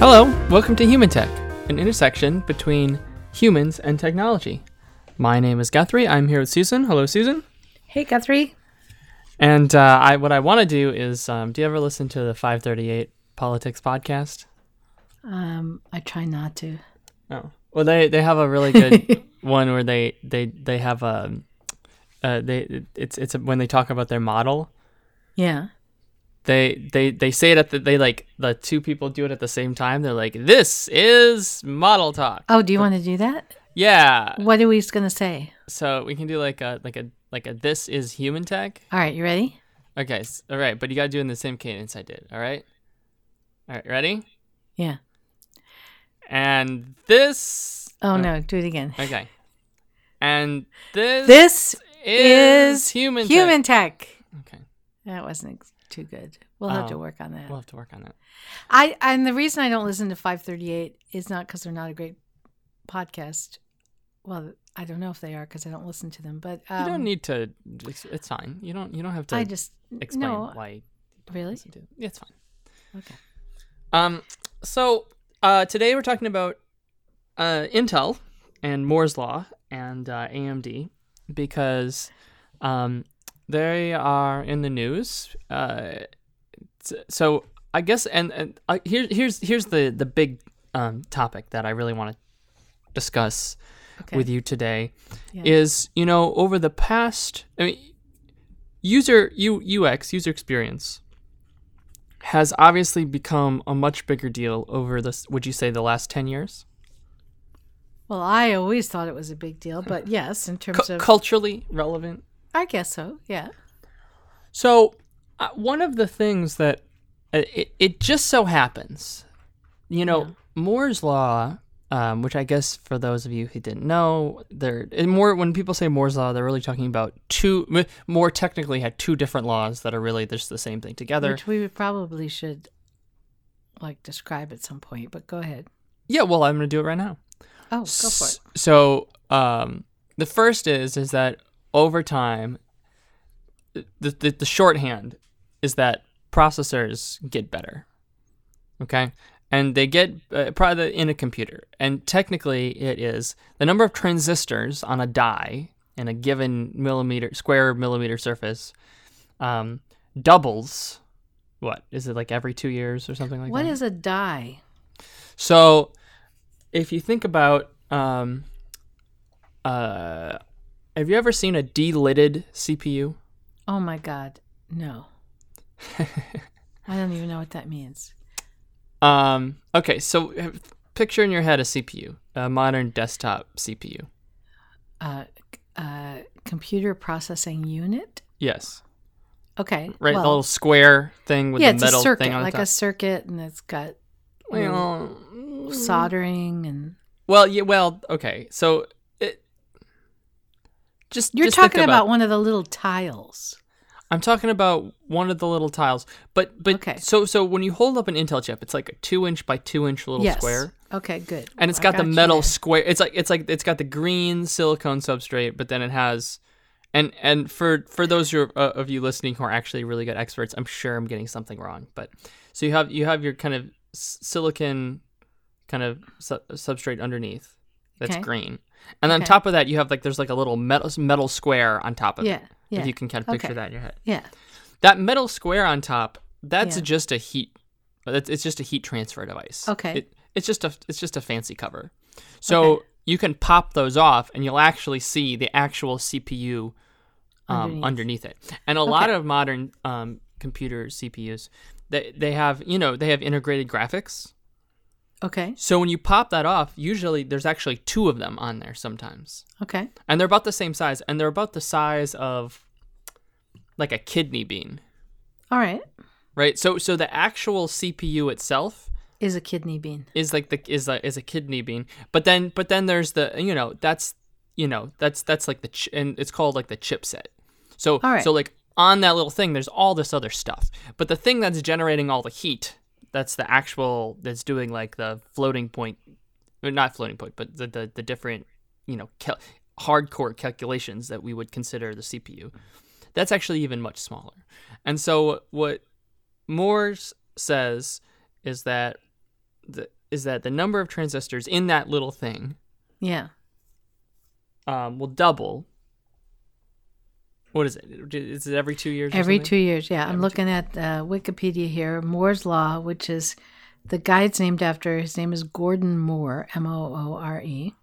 Hello, welcome to Human Tech, an intersection between humans and technology. My name is Guthrie. I'm here with Susan. Hello, Susan. Hey, Guthrie. And uh, I, what I want to do is, um, do you ever listen to the 538 Politics podcast? Um, I try not to. Oh, well, they they have a really good one where they they they have a, uh, they it's it's a, when they talk about their model. Yeah. They they they say it at the they like the two people do it at the same time. They're like, "This is model talk." Oh, do you want to do that? Yeah. What are we just gonna say? So we can do like a like a like a this is human tech. All right, you ready? Okay. All right, but you got to do it in the same cadence I did. All right. All right. Ready? Yeah. And this. Oh, oh no, do it again. Okay. And this. This is, is human. human Tech. tech. Okay. That wasn't ex- too good. We'll have to Oh, work on that. We'll have to work on that. I and the reason I don't listen to 538 is not because they're not a great podcast. Well, I don't know if they are because I don't listen to them. But um, you don't need to. It's, it's fine. You don't. You don't have to I just explain no. why. Really? to. Yeah, it's fine. Okay. Um. So uh, today we're talking about uh, Intel and Moore's law and uh, AMD because um, they are in the news. Uh, so I guess and and uh, here here's here's the the big um, topic that I really want to discuss Okay. with you today Yeah. is you know over the past I mean user U, UX user experience has obviously become a much bigger deal over this would you say the last 10 years Well, I always thought it was a big deal, but yes, in terms Cu- of, culturally relevant I guess so. Yeah. so uh, one of the things that uh, it, it just so happens you know Yeah. moore's law um, which i guess for those of you who didn't know they're more when people say moore's law they're really talking about two m- more technically had two different laws that are really just the same thing together Which we probably should like describe at some point, but go ahead. yeah well i'm going to do it right now Oh, go for it. So, um, the first is is that over time, the, the the shorthand is that processors get better. Okay, and they get uh, probably in a computer, and technically it is the number of transistors on a die in a given millimeter square millimeter surface um, doubles. What is it like every two years or something like What What is a die? So, if you think about, um, uh, have you ever seen a delidded CPU? Oh my God, no. I don't even know what that means. Um, okay, so picture in your head a CPU, a modern desktop CPU. Uh, uh, computer processing unit. Yes, Okay, right. the Well, little square thing with yeah, the it's metal a circuit, thing on like the a circuit, and it's got well, soldering and. well, yeah, well, okay. So just You're just talking about, one of the little tiles. I'm talking about one of the little tiles, but but Okay. so so when you hold up an Intel chip, it's like a two inch by two inch little yes. square, Okay, good. and it's got, the metal there. square. It's like it's like it's got the green silicone substrate, but then it has, and and for for those are, uh, of you listening who are actually really good experts, I'm sure I'm getting something wrong, but so you have you have your kind of s- silicon kind of su- substrate underneath that's Okay. green, and on top of that you have like there's like a little metal metal square on top of Yeah, it. yeah. If you can kind of picture Okay. that in your head. Yeah. That metal square on top, that's Yeah. just a heat. It's, it's just a heat transfer device. Okay. It, it's just a it's just a fancy cover. So Okay. you can pop those off, and you'll actually see the actual CPU um, Underneath. underneath. it. And a lot of modern um, computer CPUs, they they have you know they have integrated graphics. Okay. So when you pop that off, usually there's actually two of them on there sometimes Okay. and they're about the same size and they're about the size of like a kidney bean All right. right so so the actual cpu itself Is a kidney bean. is like the is a is a kidney bean but then but then there's the you know that's you know that's that's like the ch- and it's called like the chipset so All right. so like on that little thing there's all this other stuff but the thing that's generating all the heat that's the actual that's doing like the floating point or not floating point but the the, the different you know cal- hardcore calculations that we would consider the cpu that's actually even much smaller and so what Moore's says is that the, is that the number of transistors in that little thing Yeah. um, will double. What is it? Is it every two years? Every two years, yeah. I'm Every looking at uh, Wikipedia here. Moore's Law, which is the guide's named after his name is Gordon Moore, M O O R E.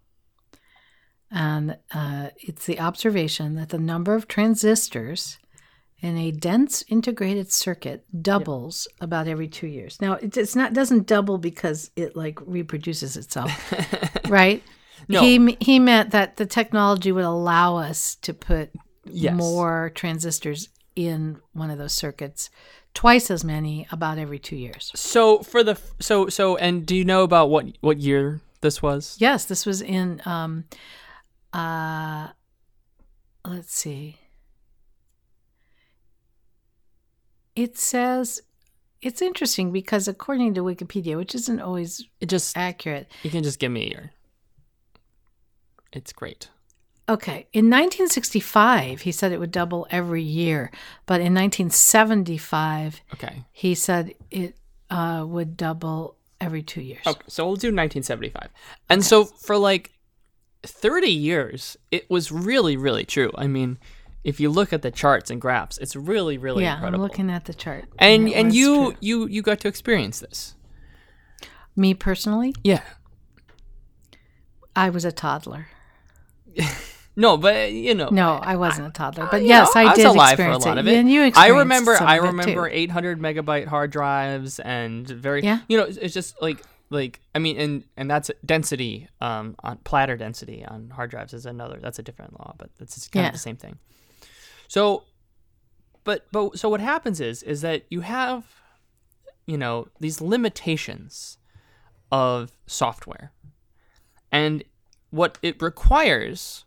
And uh, it's the observation that the number of transistors in a dense integrated circuit doubles about every two years. Now, it, it's not doesn't double because it like reproduces itself, right? No. He he meant that the technology would allow us to put Yes. more transistors in one of those circuits, twice as many about every two years. So for the so so and do you know about what what year this was? Yes, this was in. Um, uh, let's see. It says it's interesting because according to Wikipedia, which isn't always It just accurate. you can just give me a year. It's great. Okay, in 1965, he said it would double every year, but in 1975, Okay. he said it uh, would double every two years. Okay, so we'll do 1975. And so for like 30 years, it was really, really true. I mean, if you look at the charts and graphs, it's really, really yeah, incredible. I'm looking at the chart. and it and you true. you you got to experience this. me personally, Yeah. I was a toddler. No, but you know. No, I wasn't a toddler, but you yes, know, I, was did alive for a experience lot it. of it. And you I remember I remember 800 megabyte hard drives and very Yeah. you know it's it's just like like I mean and and that's density um on platter density on hard drives is another that's a different law but it's kind Yeah. of the same thing. So but but so what happens is is that you have you know these limitations of software and what it requires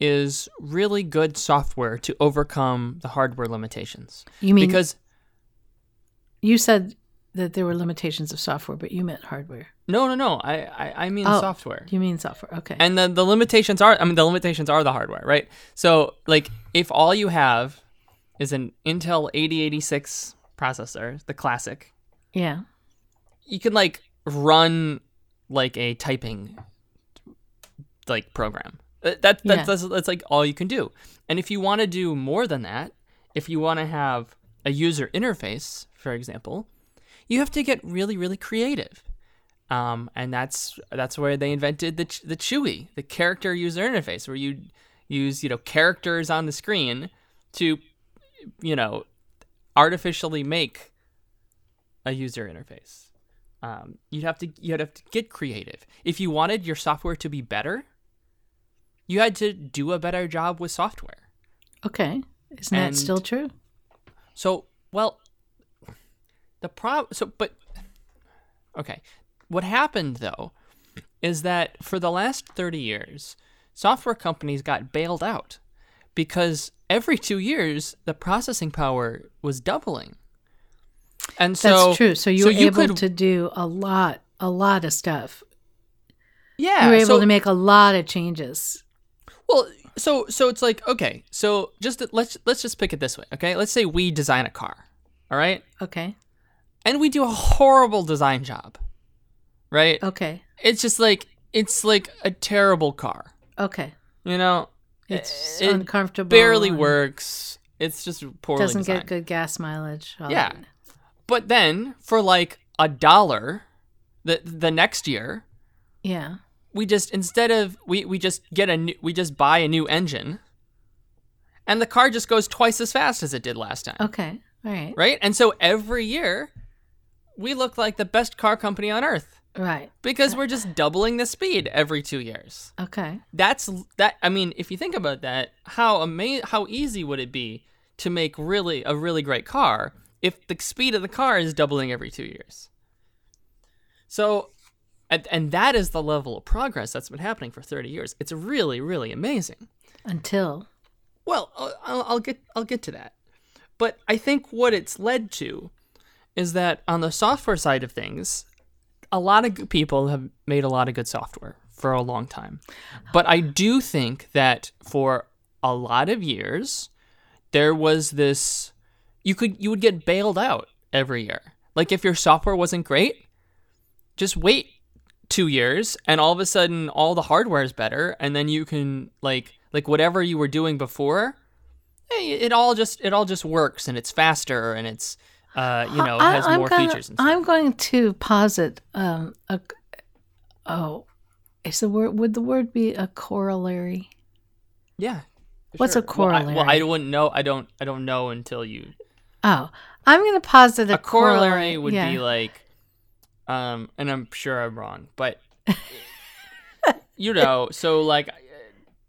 is really good software to overcome the hardware limitations You mean because you said that there were limitations of software, but you meant hardware. no no no i i, I mean Oh. software You mean software? Okay. and the, the limitations are i mean the limitations are the hardware right so like if all you have is an intel 8086 processor the classic yeah. you can like run like a typing like program that, that Yeah. that's, that's like all you can do. And if you want to do more than that if you want to have a user interface for example you have to get really really creative. Um, and that's that's where they invented the the chewy the character user interface where you use you know characters on the screen to you know artificially make a user interface. Um, you'd have to you'd have to get creative. If you wanted your software to be better you had to do a better job with software Okay. Isn't that still true? so, well, the problem. So, but okay, what happened though is that for the last thirty years, software companies got bailed out because every two years the processing power was doubling. And so That's true. So you so were able could, to do a lot, a lot of stuff. yeah, you were able so- to make a lot of changes. Well, so so it's like okay, so just let's let's just pick it this way, okay? Let's say we design a car, all right, Okay. and we do a horrible design job, right? Okay. It's just like it's like a terrible car, Okay. you know. It's It uncomfortable. barely works. It's just poorly Doesn't designed. get good gas mileage. Yeah. that. But then for like a dollar, the the next year, Yeah. We just instead of we we just get a new, we just buy a new engine, and the car just goes twice as fast as it did last time. Okay. All right. right? And so every year, we look like the best car company on earth Right. because we're just doubling the speed every two years. Okay. That's that. I mean, if you think about that, how ama- how easy would it be to make really a really great car if the speed of the car is doubling every two years? So, and, and that is the level of progress that's been happening for 30 years. It's really, really amazing. Until. Well, I'll, I'll get I'll get to that. But I think what it's led to is that on the software side of things, a lot of good people have made a lot of good software for a long time. But I do think that for a lot of years there was this you could you would get bailed out every year. Like if your software wasn't great, just wait two years and all of a sudden all the hardware is better and then you can like like whatever you were doing before hey, it all just it all just works and it's faster and it's uh you know I- has I'm more gonna- features and stuff. I'm going to posit um, a. Oh, is the word would the word be a corollary? yeah What's a Well, I- Well, I, wouldn't know. I don't. I don't know until you. Oh, I'm going to posit a, A corollary would yeah. be like, um, and I'm sure I'm wrong, but you know, so like,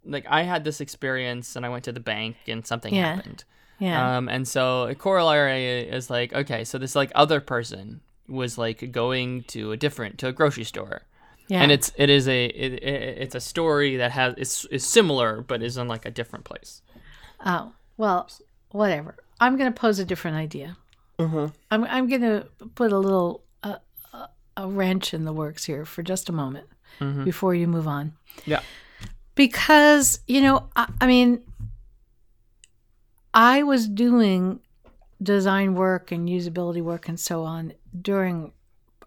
like I had this experience, and I went to the bank, and something Yeah. happened. yeah. Um, and so a corollary is like, okay, so this like other person was like going to a different to a grocery store, yeah. and it's it is a it, it, it's a story that has it's is similar but is in like a different place. oh well, whatever. I'm going to pose a different idea. Mm-hmm. I'm I'm going to put a little a wrench in the works here for just a moment Mhm. before you move on. Yeah. Because you know, I, I mean, I was doing design work and usability work and so on during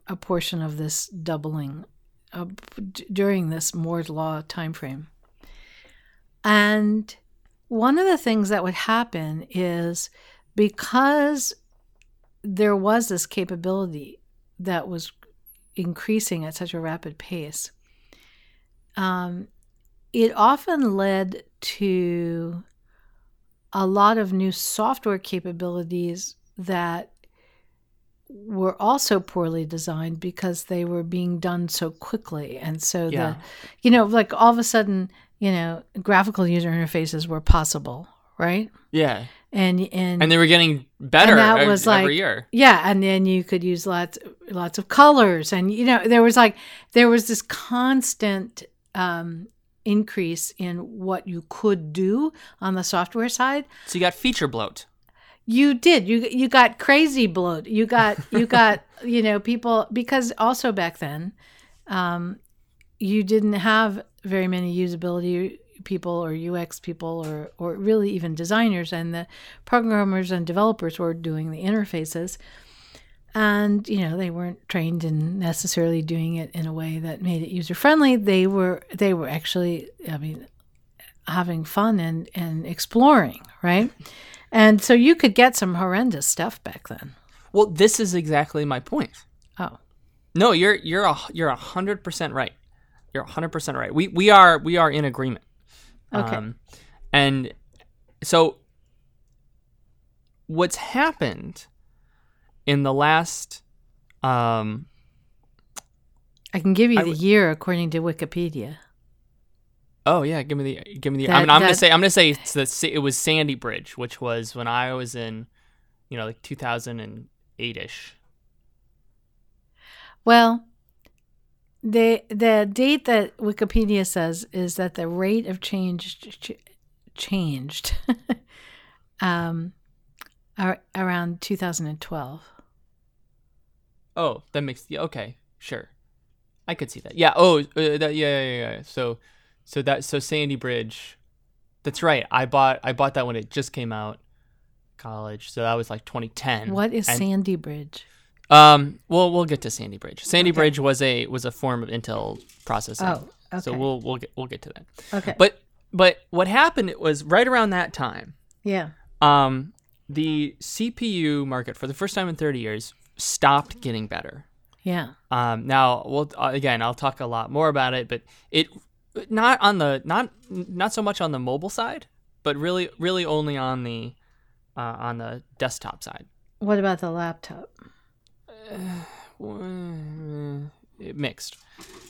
a portion of this doubling uh, d- during this Moore's law timeframe. And one of the things that would happen is because there was this capability that was increasing at such a rapid pace, um, it often led to a lot of new software capabilities that were also poorly designed because they were being done so quickly. And so Yeah. the you know like all of a sudden you know graphical user interfaces were possible right? Yeah, and and, and they were getting better that was every like- year. yeah and then you could use lots lots of colors and you know there was like there was this constant um increase in what you could do on the software side. So you got feature bloat. you did. You you got crazy bloat. You got you got you know people because also back then um you didn't have very many usability people or UX people or or really even designers and the programmers and developers were doing the interfaces and you know they weren't trained in necessarily doing it in a way that made it user friendly they were they were actually i mean having fun and and exploring right and so you could get some horrendous stuff back then Well, this is exactly my point. oh No, you're you're a you're a hundred percent right. You're a hundred percent right. We we are we are in agreement. Okay. Um, and so what's happened in the last um i can give you the w- year according to wikipedia oh yeah give me the give me the That- I mean, I'm gonna say I'm gonna say it's the, it was Sandy Bridge which was when I was in you know like 2008 ish Well, the the date that Wikipedia says is that the rate of change ch- changed um, ar- around 2012. Oh, that makes the okay, sure. I could see that. Yeah. Oh, uh, that, yeah, yeah, yeah, yeah. So, so that so Sandy Bridge, that's right. I bought I bought that when it just came out, college. So that was like 2010. What is And- Sandy Bridge? Um. Well, we'll get to Sandy Bridge. Sandy Okay. Bridge was a was a form of Intel processing. Oh, okay. So we'll we'll get we'll get to that. okay. But but what happened it was right around that time. yeah. Um, the CPU market for the first time in 30 years stopped getting better. Yeah. Um, now, well, uh, again, I'll talk a lot more about it, but it not on the not not so much on the mobile side, but really really only on the uh, on the desktop side. What about the laptop? Uh, Mixed.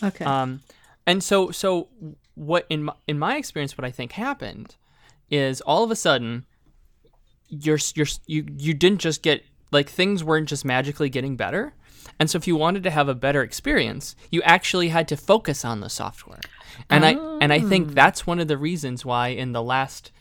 Okay. Um, and so so what in my, in my experience, what I think happened is all of a sudden you're you're you you didn't just get like things weren't just magically getting better. And so if you wanted to have a better experience, you actually had to focus on the software. And I and I think that's one of the reasons why in the last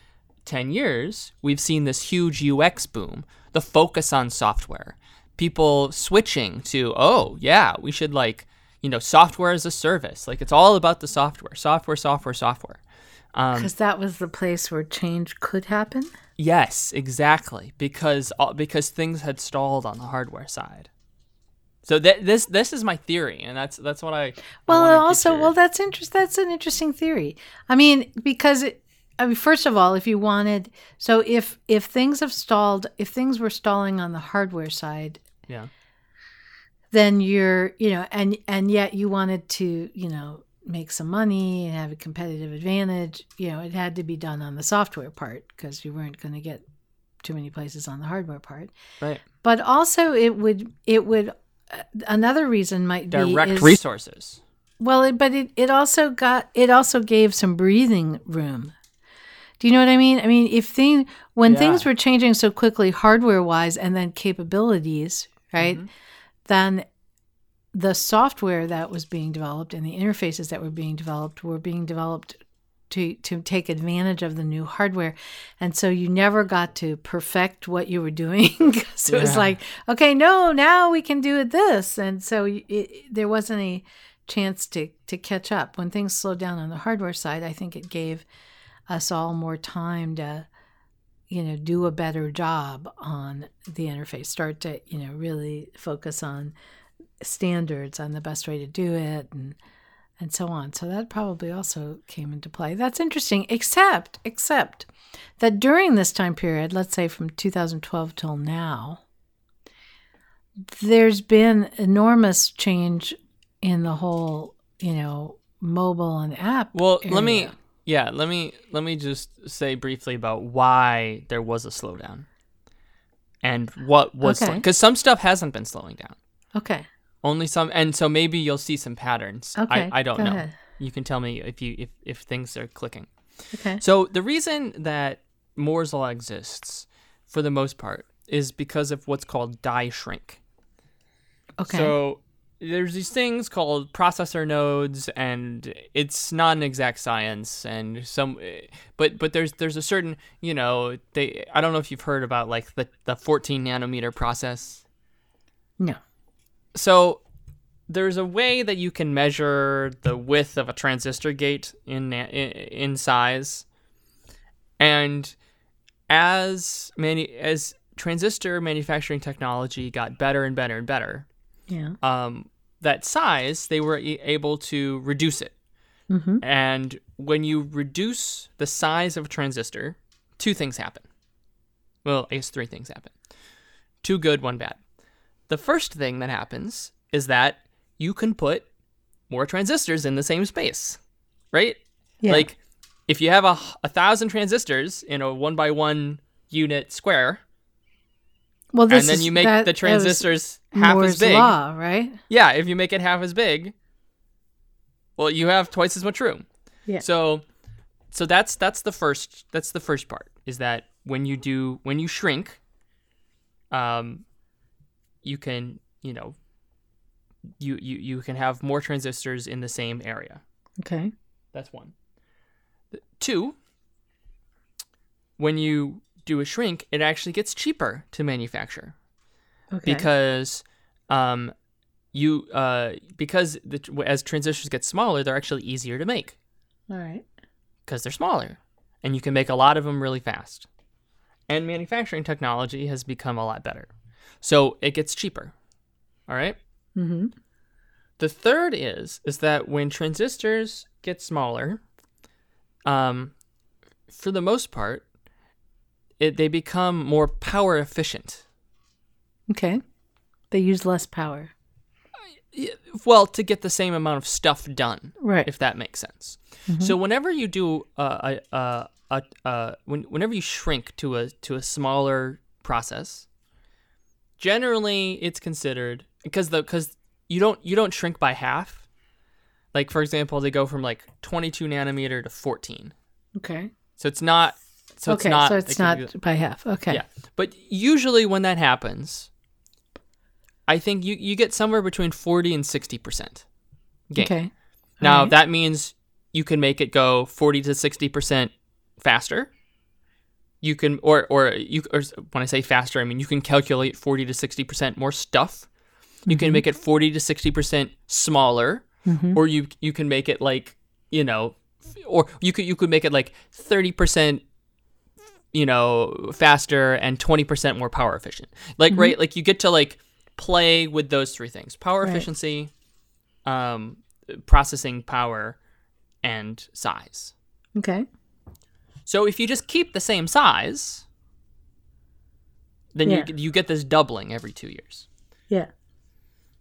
10 years we've seen this huge UX boom, the focus on software. People switching to, "Oh, yeah, we should like, you know, software as a service. Like it's all about the software. Software, software, software." Um, Because that was the place where change could happen. Yes, exactly. Because uh, because things had stalled on the hardware side. So that this this is my theory, and that's that's what I. I Well, wanna also, well, that's interest. That's an interesting theory. I mean, because it, I mean, first of all, if you wanted, so if if things have stalled, if things were stalling on the hardware side, yeah, then you're, you know, and and yet you wanted to, you know, make some money and have a competitive advantage. You know, it had to be done on the software part because you weren't going to get too many places on the hardware part. right. But also, it would it would. uh, Another reason might be Direct resources. well, it, but it, it also got it also gave some breathing room. Do you know what I mean? I mean, if thing when Yeah. things were changing so quickly, hardware wise, and then capabilities, right? Mhm. Then the software that was being developed and the interfaces that were being developed were being developed to to take advantage of the new hardware, and so you never got to perfect what you were doing because it was like, okay, no, now we can do it this, and so it, it, there wasn't a chance to to catch up when things slowed down on the hardware side. I think it gave us all more time to you know do a better job on the interface start to you know really focus on standards on the best way to do it and and so on so that probably also came into play that's interesting except except that during this time period let's say from 2012 till now there's been enormous change in the whole you know mobile and app Well, let me area. Yeah, let me let me just say briefly about why there was a slowdown. And what was Okay. because some stuff hasn't been slowing down. okay Only some and so maybe you'll see some patterns. Okay, I, I don't go know. ahead. You can tell me if you if, if things are clicking. okay So the reason that Moore's law exists, for the most part, is because of what's called die shrink. okay So there's these things called processor nodes, and it's not an exact science, and some, but but there's there's a certain you know they I don't know if you've heard about like the the 14 nanometer process. no So there's a way that you can measure the width of a transistor gate in in, in size, and as many as transistor manufacturing technology got better and better and better, yeah um, that size, they were able to reduce it. mm-hmm. And when you reduce the size of a transistor, two things happen. Well, I guess three things happen. Two good, one bad. The first thing that happens is that you can put more transistors in the same space, right? yeah Like, if you have a, a thousand transistors in a one by one unit square, well and then you make that- the transistors half Moore's as big, law, right? Yeah, if you make it half as big, well, you have twice as much room. Yeah. So, so that's that's the first that's the first part is that when you do when you shrink, um, you can you know, you you you can have more transistors in the same area. Okay. That's one. Two, when you do a shrink, it actually gets cheaper to manufacture Okay. because um, you uh, because the, as transistors get smaller, they're actually easier to make All right. because they're smaller, and you can make a lot of them really fast. And manufacturing technology has become a lot better, so it gets cheaper. All right. Mm-hmm. The third is is that when transistors get smaller, um, for the most part, it, they become more power efficient. Okay. They use less power. Well, to get the same amount of stuff done, Right. if that makes sense. Mm-hmm. So whenever you do a, a, a, a, a when, whenever you shrink to a to a smaller process, generally it's considered because the because you don't you don't shrink by half. Like for example, they go from like 22 nanometer to 14. okay. So it's not. So okay. it's not. so it's not by half. Okay. Yeah. But usually when that happens, I think you, you get somewhere between 40 and 60% gain. Okay. Now, Alright. that means you can make it go 40 to 60% faster. You can, or, or you, or when I say faster, I mean you can calculate 40 to 60% more stuff. You can make it 40 to 60% smaller, Mhm. or you you can make it like, you know, or you could you could make it like 30% you know, faster and 20% more power efficient. Like right, like you get to like play with those three things: power Right. efficiency, um, processing power, and size. Okay. So if you just keep the same size, then Yeah. you you get this doubling every two years. Yeah.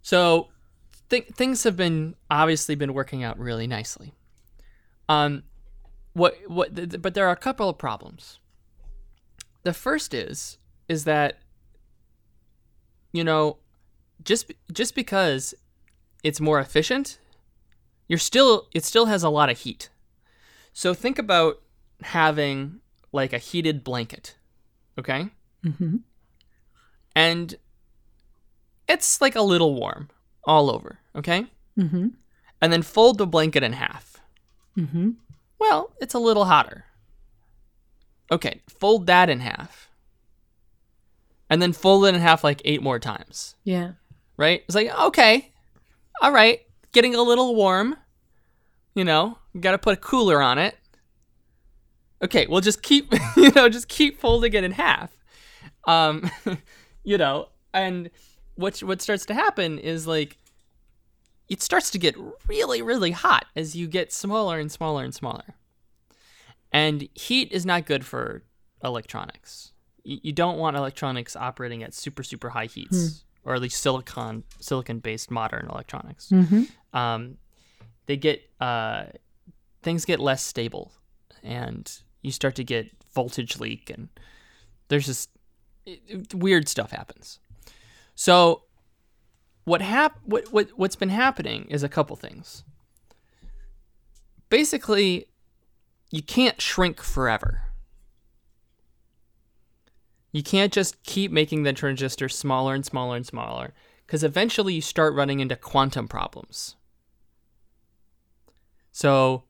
So th- things have been obviously been working out really nicely. Um, what what? Th- but there are a couple of problems. The first is is that you know just just because it's more efficient, you're still it still has a lot of heat. So think about having like a heated blanket, okay? Mm-hmm. And it's like a little warm all over, okay? Mm-hmm. And then fold the blanket in half. Mm-hmm. Well, it's a little hotter. Okay, fold that in half. And then fold it in half like eight more times, Yeah. right? It's like, okay, all right, getting a little warm. You know, you got to put a cooler on it. Okay, we'll just keep, you know, just keep folding it in half. Um, you know, and what what starts to happen is like it starts to get really really hot as you get smaller and smaller and smaller. And heat is not good for electronics. You don't want electronics operating at super super high heats, or at least silicon silicon based modern electronics. Mm-hmm. Um, they get uh, things get less stable, and you start to get voltage leak, and there's just it, it- weird stuff happens. So, what hap- what what what's been happening is a couple things. Basically, you can't shrink forever. You can't just keep making the transistor smaller and smaller and smaller because eventually you start running into quantum problems. So,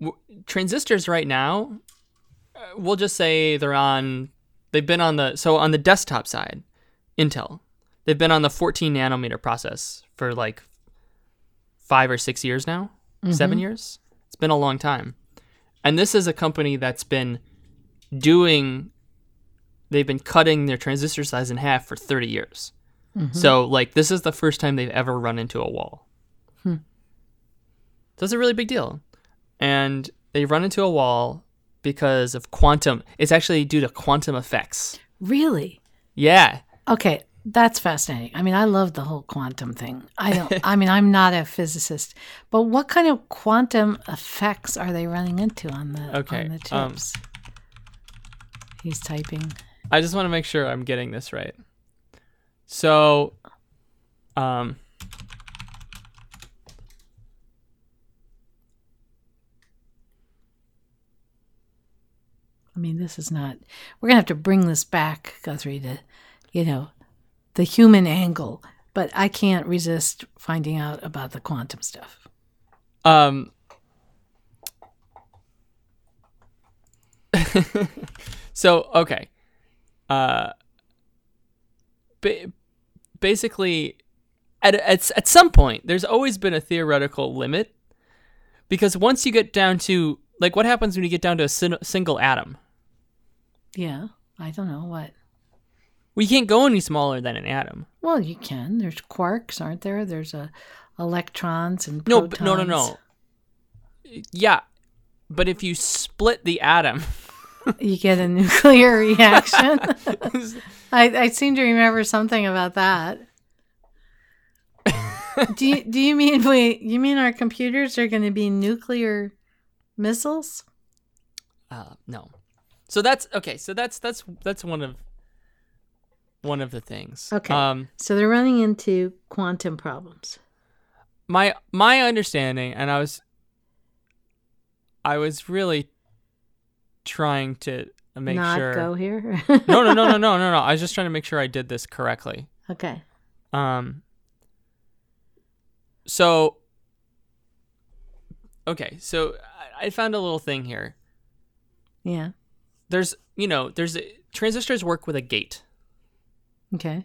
w- transistors right now, uh, we'll just say they're on, they've been on the, so on the desktop side, Intel, they've been on the 14 nanometer process for like five or six years now, seven years. It's been a long time. And this is a company that's been doing, they've been cutting their transistor size in half for 30 years. Mm-hmm. So, like, this is the first time they've ever run into a wall. Hmm. So, it's a really big deal. And they run into a wall because of quantum. It's actually due to quantum effects. Really? Yeah. Okay, that's fascinating. I mean, I love the whole quantum thing. I don't. I mean, I'm not a physicist, but what kind of quantum effects are they running into on the Okay, on the um, chips? He's typing. I just want to make sure I'm getting this right. So, um, I mean, this is not. We're gonna have to bring this back, Guthrie, to you know the human angle. But I can't resist finding out about the quantum stuff. um, so okay, uh, ba- basically, at, at at some point, there's always been a theoretical limit because once you get down to like what happens when you get down to a sin- single atom, Yeah, I don't know what. We can't go any smaller than an atom. Well, you can. There's quarks, aren't there? There's a electrons and No, protons. no, no, no. Yeah, but if you split the atom, You get a nuclear reaction. I, I seem to remember something about that. do you do you mean wait? You mean our computers are going to be nuclear missiles? uh, no. So that's okay. So that's that's that's one of one of the things. Okay. Um, So they're running into quantum problems. my my understanding, and I was I was really trying to make sure Not sure. go here. no, no, no, no, no, no, no. I was just trying to make sure I did this correctly. Okay. Um. So. Okay, so I- I found a little thing here. Yeah. There's, you know, there's a, transistors work with a gate, Okay.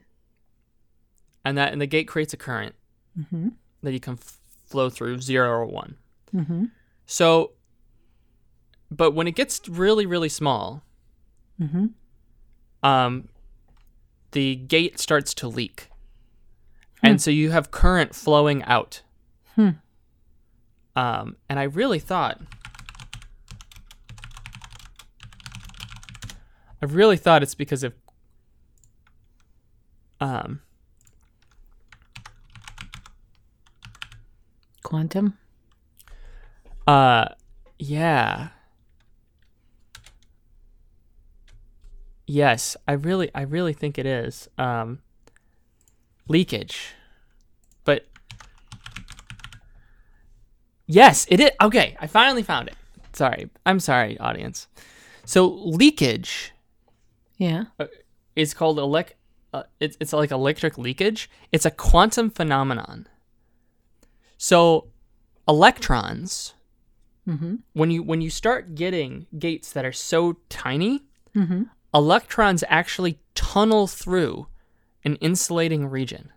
and that and the gate creates a current Mm-hmm. that you can f- flow through zero or one. Mm-hmm. So, but when it gets really, really small, Mm-hmm. um, the gate starts to leak. and so you have current flowing out. Hmm. Um, and I really thought, I really thought it's because of, um, Quantum. uh, yeah. Yes, I really, I really think it is. Um, leakage, but yes, it is. Okay, I finally found it. Sorry, I'm sorry, audience. So leakage Yeah. is called elec. Uh, it's it's like electric leakage. It's a quantum phenomenon. So electrons, Mm-hmm. when you when you start getting gates that are so tiny, Mm-hmm. electrons actually tunnel through an insulating region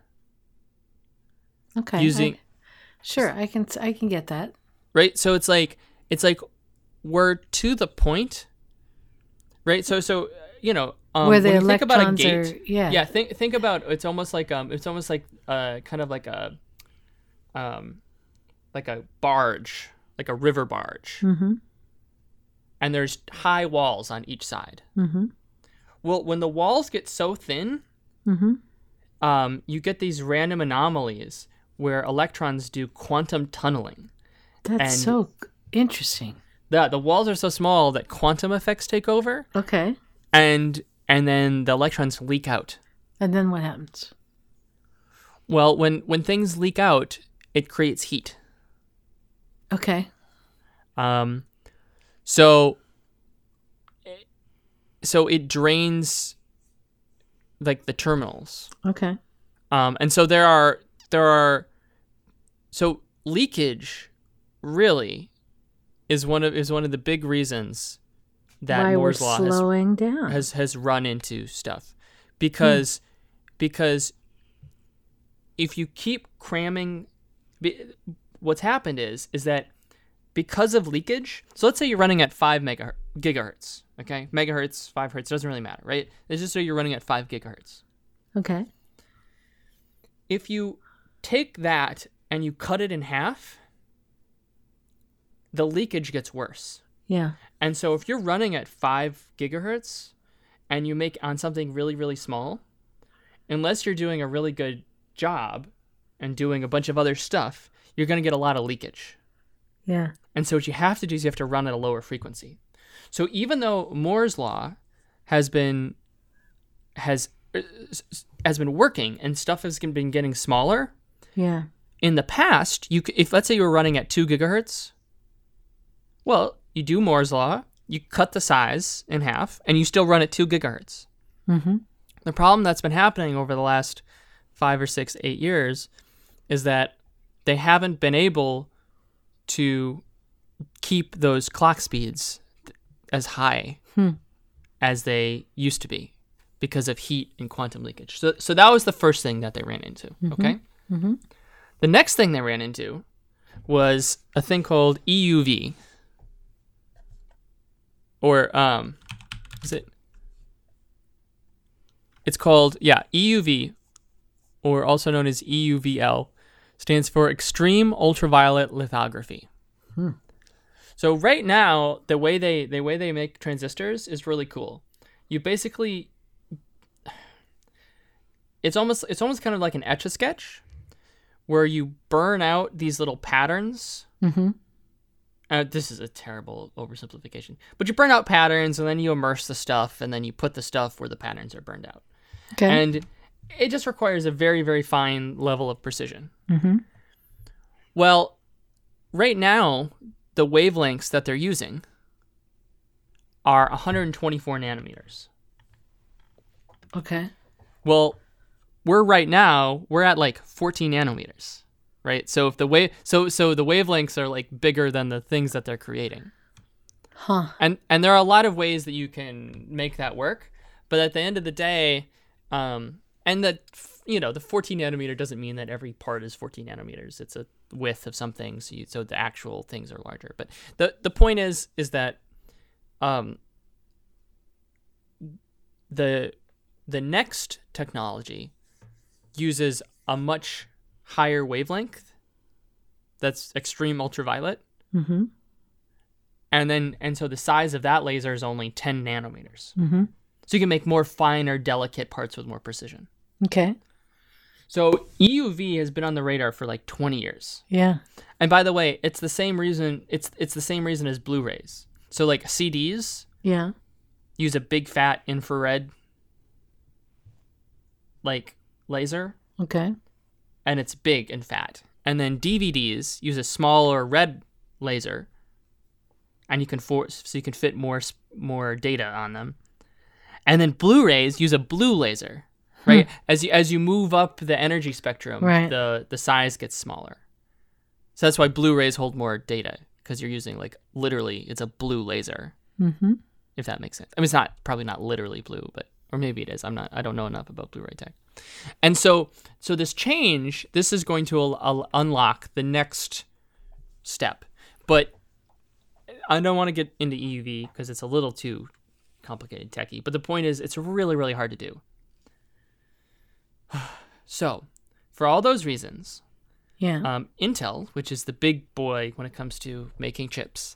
Okay. using I- sure, I can. I can get that. right so it's like it's like we're to the point right so so you know um, Where the think about a gate are. Yeah. yeah think think about it's almost like um it's almost like uh kind of like a um like a barge like a river barge Mm-hmm. and there's high walls on each side Mm-hmm. well when the walls get so thin Mm-hmm. um, you get these random anomalies where electrons do quantum tunneling. That's And- so interesting. The, the walls are so small that quantum effects take over, Okay. and and then the electrons leak out. And then what happens? Well, when when things leak out, it creates heat. Okay. Um, so so it drains like the terminals. Okay. Um, and so there are there are so leakage really is one of is one of the big reasons that Why Moore's law has, slowing down. has has run into stuff because hmm. because if you keep cramming what's happened is is that because of leakage so let's say you're running at 5 megahertz gigahertz okay megahertz 5 hertz doesn't really matter right it's just so you're running at 5 gigahertz okay. if you take that and you cut it in half, the leakage gets worse. Yeah. And so if you're running at 5 gigahertz and you make on something really, really small, unless you're doing a really good job and doing a bunch of other stuff, you're going to get a lot of leakage. Yeah. And so what you have to do is you have to run at a lower frequency. So even though Moore's law has been has uh, has been working and stuff has been getting smaller, Yeah. in the past, you if let's say you were running at 2 gigahertz, well, you do Moore's law, you cut the size in half and you still run at 2 gigahertz. Mm-hmm. The problem that's been happening over the last 5 or 6 8 years is that they haven't been able to keep those clock speeds as high Hmm. as they used to be because of heat and quantum leakage. So so that was the first thing that they ran into, okay? Mm-hmm. The next thing they ran into was a thing called EUV. Or um is it It's called yeah, EUV or also known as EUVL stands for extreme ultraviolet lithography. Hmm. So right now the way they the way they make transistors is really cool. You basically it's almost it's almost kind of like an etch a sketch where you burn out these little patterns. Mm-hmm. Uh, this is a terrible oversimplification, but you burn out patterns and then you immerse the stuff and then you put the stuff where the patterns are burned out. Okay. And it just requires a very, very fine level of precision. mm-hmm. Well, right now, the wavelengths that they're using are 124 nanometers. Okay. Well, we're right now we're at like 14 nanometers, right? So if the wave so so the wavelengths are like bigger than the things that they're creating. Huh. And and there are a lot of ways that you can make that work, but at the end of the day, um and that you know, the 14 nanometer doesn't mean that every part is 14 nanometers. It's a width of something, so you, so the actual things are larger. But the the point is is that um the the next technology uses a much higher wavelength that's extreme ultraviolet Mm-hmm. and then and so the size of that laser is only 10 nanometers Mm-hmm. so you can make more finer delicate parts with more precision Okay. so euv has been on the radar for like 20 years Yeah. and by the way it's the same reason it's it's the same reason as blu-rays so like cds Yeah. use a big fat infrared like laser Okay. And it's big and fat. And then DVDs use a smaller red laser, and you can force so you can fit more more data on them. And then Blu-rays use a blue laser, right? As you as you move up the energy spectrum, Right. the the size gets smaller. So that's why Blu-rays hold more data because you're using like literally it's a blue laser, Mm-hmm. if that makes sense. I mean, it's not probably not literally blue, but or maybe it is. I'm not. I don't know enough about Blu-ray tech. And so, so this change, this is going to al- al- unlock the next step. But I don't want to get into EUV because it's a little too complicated, techy. But the point is, it's really, really hard to do. So, for all those reasons, Yeah. um, Intel, which is the big boy when it comes to making chips,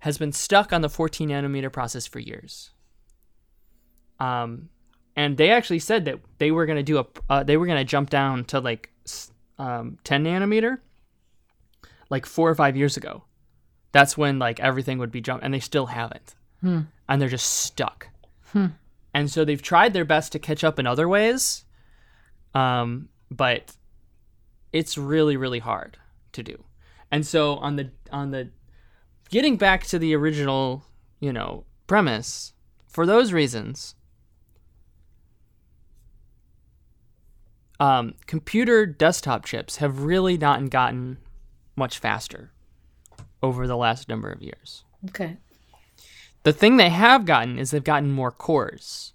has been stuck on the 14 nanometer process for years. Um, and they actually said that they were going to do a, uh, they were going to jump down to like um, 10 nanometer, like four or five years ago. That's when like everything would be jumped, and they still haven't, Hmm. and they're just stuck. Hmm. And so they've tried their best to catch up in other ways, um, but it's really really hard to do. And so on the on the getting back to the original, you know, premise, for those reasons, um, computer desktop chips have really not gotten much faster over the last number of years. Okay. The thing they have gotten is they've gotten more cores.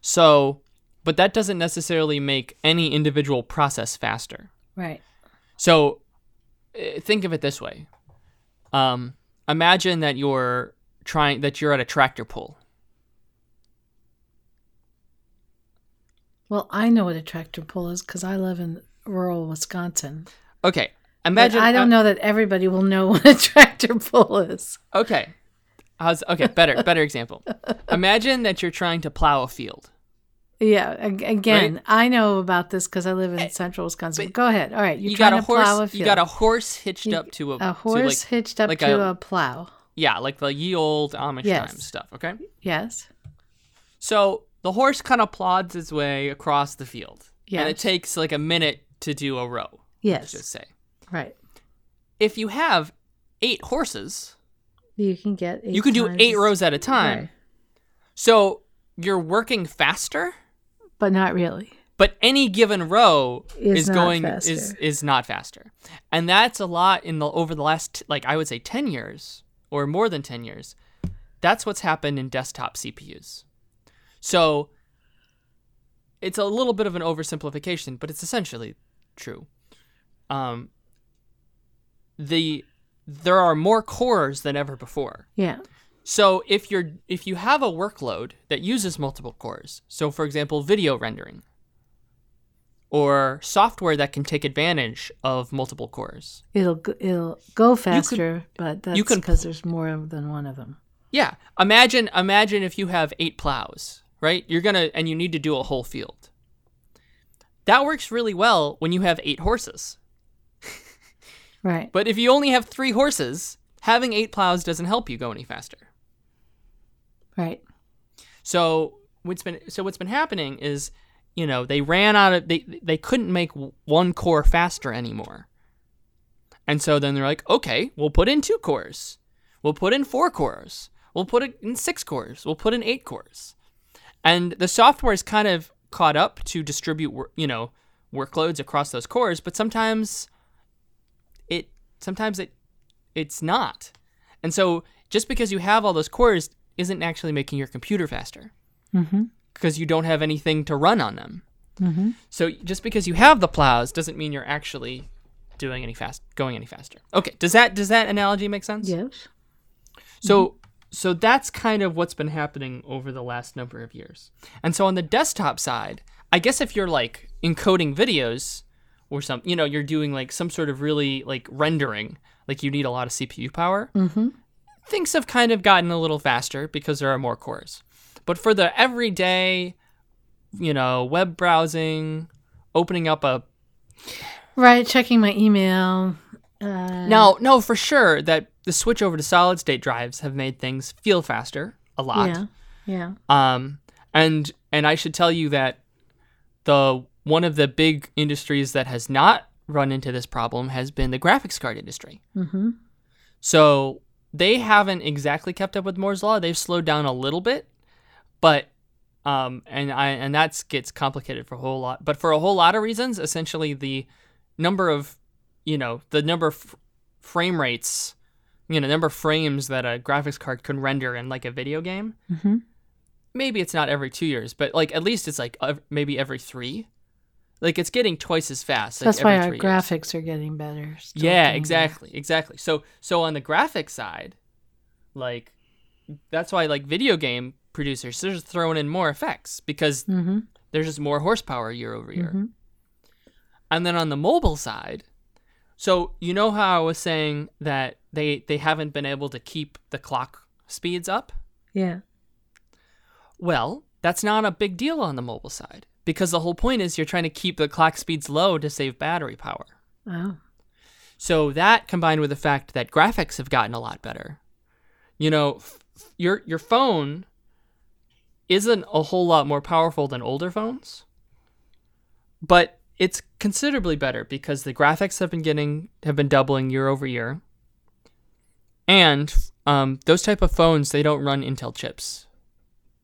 So, but that doesn't necessarily make any individual process faster. Right. So, eh, think of it this way. Um, imagine that you're trying that you're at a tractor pull. Well, I know what a tractor pull is because I live in rural Wisconsin. Okay, But imagine I don't uh, know that everybody will know what a tractor pull is. Okay, how's okay? Better, better example. Imagine that you're trying to plow a field. Yeah. ag- Again, I know about this because I live in central Wisconsin. but Go ahead. All right. You're you got a to plow a horse. field. You got a horse hitched You- up to a a to, horse like, hitched up like to a- a, plow. yeah, like the ye old Amish Yes. time stuff. Okay, Yes. so the horse kind of plods its way across the field, and it takes like a minute to do a row. Yes. Let's just say. Right. If you have eight horses, You can get. Eight you can do eight rows at a time. Right. So you're working faster, but not really. but any given row Is is, going faster. is is not faster. And that's a lot in the over the last like I would say 10 years or more than 10 years. That's what's happened in desktop CPUs. So it's a little bit of an oversimplification, but it's essentially true. Um the there are more cores than ever before. Yeah. So if you're if you have a workload that uses multiple cores, so for example, video rendering or software that can take advantage of multiple cores. It'll go- it'll go faster, but that's because there's more than one of them. Yeah, imagine imagine if you have 8 plows, right? You're going to and you need to do a whole field. That works really well when you have 8 horses. Right. But if you only have 3 horses, having 8 plows doesn't help you go any faster. Right. So what's been so what's been happening is, you know, they ran out of they they couldn't make one core faster anymore. And so then they're like, okay, we'll put in two cores, we'll put in four cores, we'll put it in six cores, we'll put in eight cores, and the software is kind of caught up to distribute, you know, workloads across those cores, but sometimes it sometimes it it's not. And so just because you have all those cores isn't actually making your computer faster Mm-hmm. because you don't have anything to run on them. Mm-hmm. So just because you have the plows doesn't mean you're actually doing any fast going any faster. Okay, does that does that analogy make sense? Yes. So so that's kind of what's been happening over the last number of years. And so on the desktop side, I guess if you're like encoding videos, or some you know you're doing like some sort of really like rendering like you need a lot of cpu power Mm-hmm. things have kind of gotten a little faster because there are more cores but for the everyday you know web browsing opening up a Right, checking my email. Uh, now no for sure that the switch over to solid state drives have made things feel faster a lot Yeah. Yeah. Um, and and I should tell you that the one of the big industries that has not run into this problem has been the graphics card industry. Mm-hmm. So they haven't exactly kept up with Moore's law. They've slowed down a little bit, but um, and I and that gets complicated for a whole lot. But for a whole lot of reasons, essentially the number of you know the number of f- frame rates, you know, number of frames that a graphics card can render in like a video game Mm-hmm. maybe it's not every two years, but like at least it's like ev- maybe every three. Like it's getting twice as fast. like, That's why our three years. graphics are getting better. Yeah, exactly, exactly. So so on the graphic side, like that's why like video game producers they're just throwing in more effects because. Mm-hmm. there's just more horsepower year over year. Mhm. And then on the mobile side, so you know how I was saying that they they haven't been able to keep the clock speeds up? Yeah. Well, that's not a big deal on the mobile side because the whole point is you're trying to keep the clock speeds low to save battery power. Oh. So that combined with the fact that graphics have gotten a lot better. You know, f- your your phone isn't a whole lot more powerful than older phones. But it's considerably better because the graphics have been getting have been doubling year over year. And um, those type of phones they don't run Intel chips.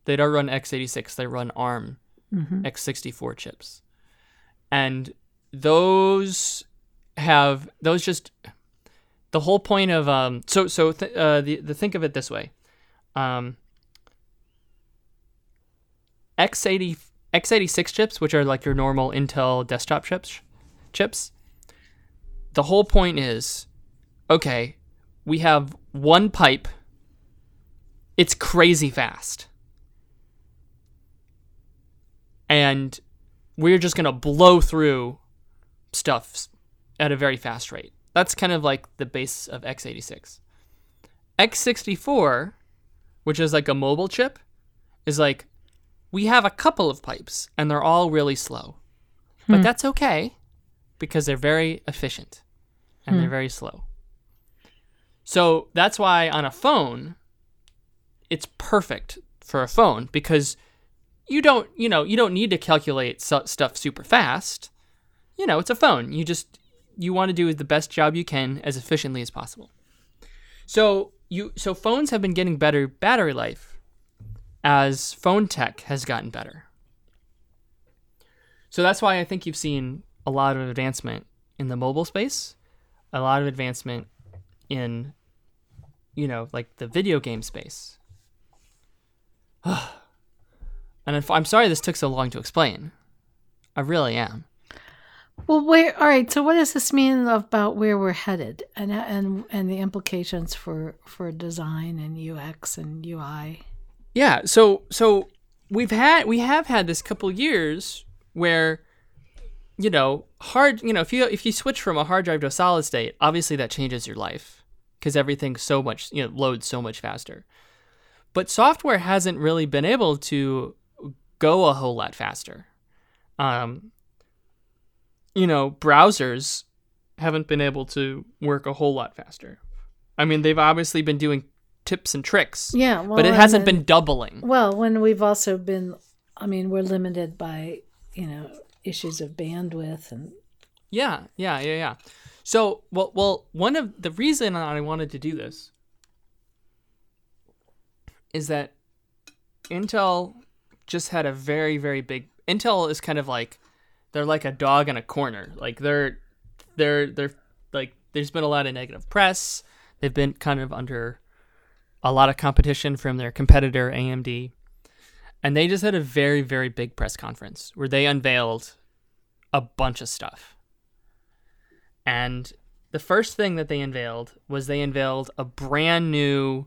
They don't run x86, they run ARM Mm-hmm. x64 chips. And those have those just the whole point of um so so th- uh the, the think of it this way. Um x80 x86 chips which are like your normal Intel desktop chips chips. The whole point is okay, we have one pipe it's crazy fast. and we're just going to blow through stuff at a very fast rate. That's kind of like the base of x86. x64, which is like a mobile chip, is like we have a couple of pipes and they're all really slow. But hmm. that's okay because they're very efficient and they're hmm. very slow. So that's why on a phone, it's perfect for a phone because you don't you know you don't need to calculate su- stuff super fast. You know it's a phone. You just you want to do the best job you can as efficiently as possible. So you so phones have been getting better battery life as phone tech has gotten better so that's why i think you've seen a lot of advancement in the mobile space a lot of advancement in you know like the video game space and i'm sorry this took so long to explain i really am Well, where? All right. So, what does this mean about where we're headed, and and and the implications for for design and UX and UI? Yeah, so so we've had we have had this couple years where you know, hard, you know, if you if you switch from a hard drive to a solid state, obviously that changes your life cuz everything's so much, you know, loads so much faster. But software hasn't really been able to go a whole lot faster. Um you know, browsers haven't been able to work a whole lot faster. I mean, they've obviously been doing tips and tricks, Yeah, well, but it hasn't then- been doubling. Well, when we've also been, I mean, we're limited by you know issues of bandwidth and Yeah, yeah, yeah, yeah. So, well, well, one of the reason I wanted to do this is that Intel just had a very, very big. Intel is kind of like they're like a dog in a corner. Like they're, they're, they're like. There's been a lot of negative press. They've been kind of under a lot of competition from their competitor AMD, and they just had a very, very big press conference where they unveiled a bunch of stuff. And the first thing that they unveiled was they unveiled a brand new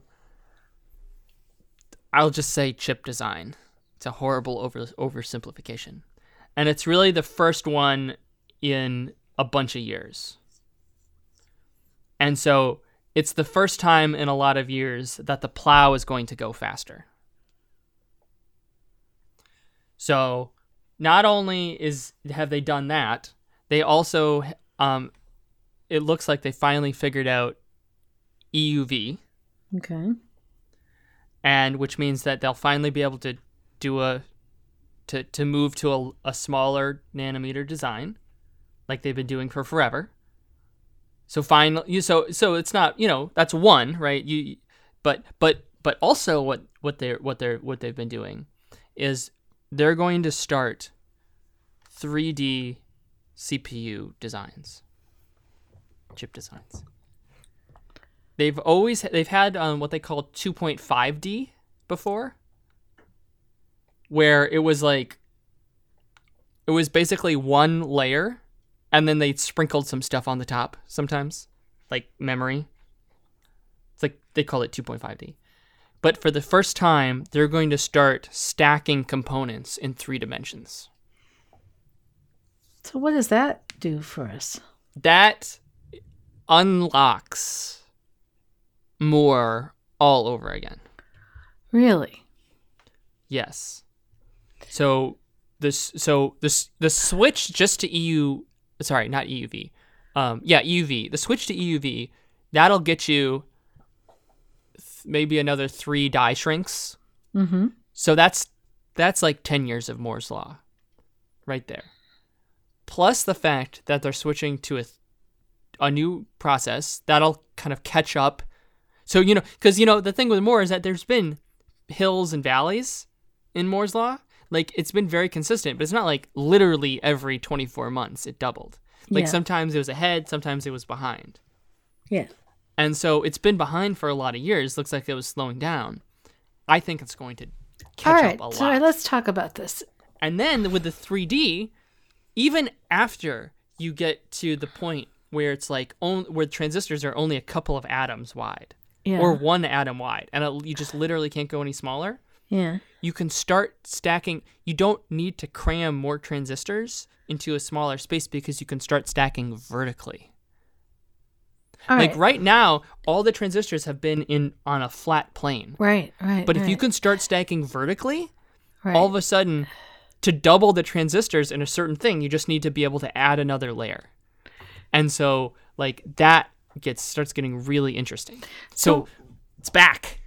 I'll just say chip design. It's a horrible over oversimplification. And it's really the first one in a bunch of years. And so it's the first time in a lot of years that the plow is going to go faster. So not only is have they done that, they also um, it looks like they finally figured out EUV, Okay. and which means that they'll finally be able to do a to to move to a, a smaller nanometer design, like they've been doing for forever. So finally, so so it's not you know that's one right you, but but but also what what they're what they're what they've been doing, is they're going to start 3D CPU designs, chip designs. They've always they've had um, what they call 2.5D before, where it was like it was basically one layer, and then they sprinkled some stuff on the top sometimes, like memory. It's like they call it 2.5D. But for the first time, they're going to start stacking components in three dimensions. So what does that do for us? That unlocks more all over again. Really? Yes. So this so this the switch just to EU sorry, not EUV. Um yeah, EUV. The switch to EUV, that'll get you th- maybe another 3 die shrinks. Mm-hmm. So that's that's like 10 years of Moore's law right there. Plus the fact that they're switching to a th- a new process that'll kind of catch up. So you know, cuz you know, the thing with Moore is that there's been hills and valleys in Moore's law. Like it's been very consistent, but it's not like literally every 24 months it doubled. Like Yeah. sometimes it was ahead, sometimes it was behind. Yeah. And so it's been behind for a lot of years. Looks like it was slowing down. I think it's going to catch All right. up a lot. So let's talk about this. And then with the 3D, even after you get to the point where it's like on, where transistors are only a couple of atoms wide Yeah. or one atom wide, and it, you just literally can't go any smaller, yeah. you can start stacking. You don't need to cram more transistors into a smaller space because you can start stacking vertically. All like right. right now, all the transistors have been in on a flat plane. Right. Right. But if you can start stacking vertically, right. all of a sudden to double the transistors in a certain thing you just need to be able to add another layer and so like that gets starts getting really interesting so, it's back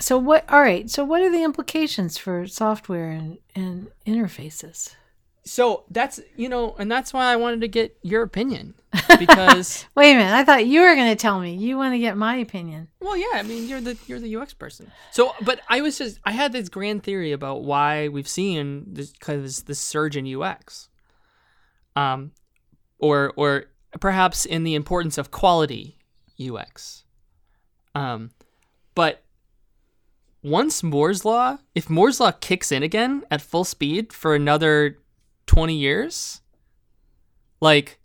So what? All right. So what are the implications for software and, and interfaces? so that's you know and that's why i wanted to get your opinion because Wait a minute. I thought you were going to tell me. You want to get my opinion. well yeah i mean you're the you're the ux person so but i was just i had this grand theory about why we've seen this this, this surge in ux um or or perhaps in the importance of quality ux um but once moore's law if moore's law kicks in again at full speed for another 20 years like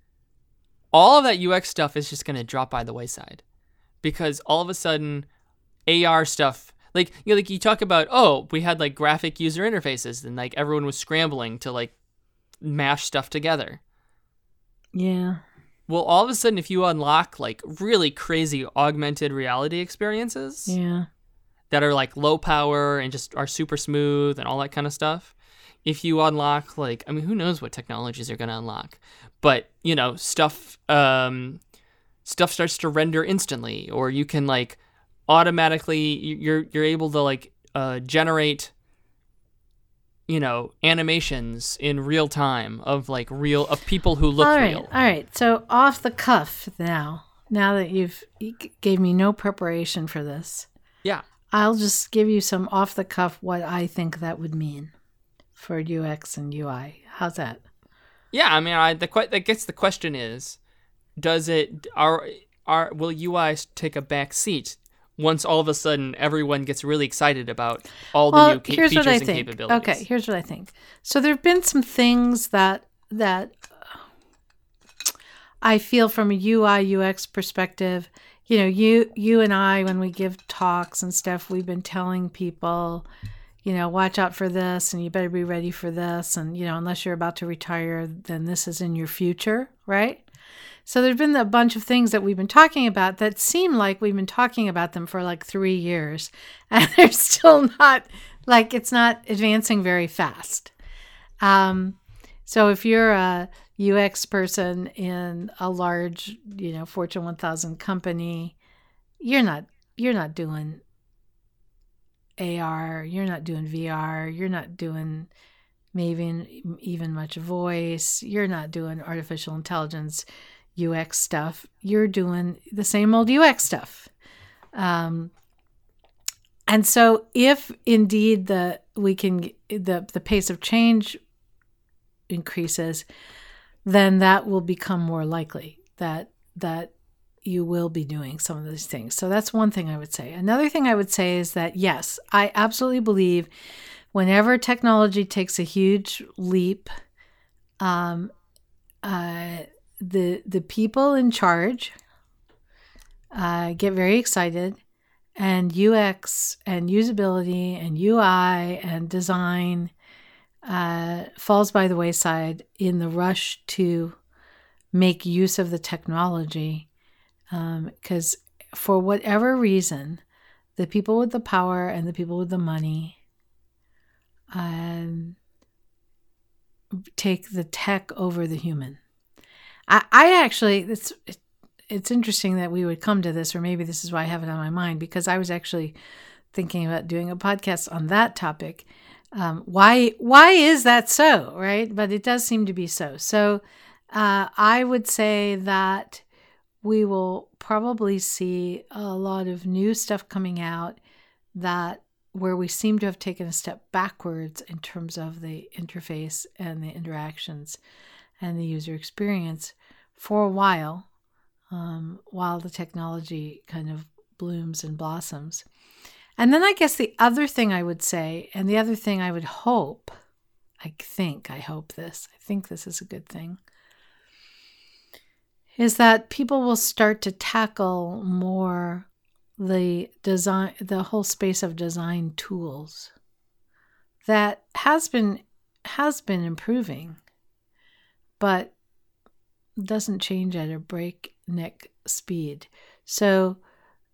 all of that ux stuff is just going to drop by the wayside because all of a sudden AR stuff like you know, like you talk about oh we had like graphic user interfaces and like everyone was scrambling to like mash stuff together. Yeah. Well, all of a sudden if you unlock like really crazy augmented reality experiences Yeah. That are like low power and just are super smooth and all that kind of stuff, if you unlock like I mean who knows what technologies are going to unlock, but you know stuff um stuff starts to render instantly or you can like automatically you're you're able to like uh, generate you know animations in real time of like real of people who look all right. real All right. So off the cuff now. Now that you've you gave me no preparation for this, yeah I'll just give you some off the cuff what I think that would mean for UX and UI. How's that? yeah i mean i the que- i guess the question is does it are are will ui take a back seat once all of a sudden everyone gets really excited about all the new ca- here's features what I and think. capabilities Okay, here's what I think. So there have been some things that that I feel from a UI UX perspective. You know, you you and I when we give talks and stuff, we've been telling people, you know, watch out for this and you better be ready for this and you know, unless you're about to retire, then this is in your future, right? So there's been a bunch of things that we've been talking about that seem like we've been talking about them for like three years, and they're still not like it's not advancing very fast. Um, so if you're a UX person in a large, you know, Fortune 1000 company, you're not you're not doing AR, you're not doing VR, you're not doing maybe even much voice, you're not doing artificial intelligence UX stuff. You're doing the same old UX stuff. Um, and so if indeed the we can the the pace of change increases, then that will become more likely that that you will be doing some of these things. So that's one thing I would say. Another thing I would say is that yes, I absolutely believe whenever technology takes a huge leap, um, uh, the the people in charge uh, get very excited, and UX and usability and UI and design uh, falls by the wayside in the rush to make use of the technology because um, for whatever reason the people with the power and the people with the money um, take the tech over the human I, I actually it's it's interesting that we would come to this, or maybe this is why I have it on my mind because I was actually thinking about doing a podcast on that topic. Um, why why is that so, right? But it does seem to be so. So uh, I would say that we will probably see a lot of new stuff coming out that where we seem to have taken a step backwards in terms of the interface and the interactions and the user experience for a while, um, while the technology kind of blooms and blossoms. And then I guess the other thing I would say, and the other thing I would hope, I think, I hope this, I think this is a good thing, is that people will start to tackle more the design, the whole space of design tools that has been has been improving, but doesn't change at a breakneck speed. So,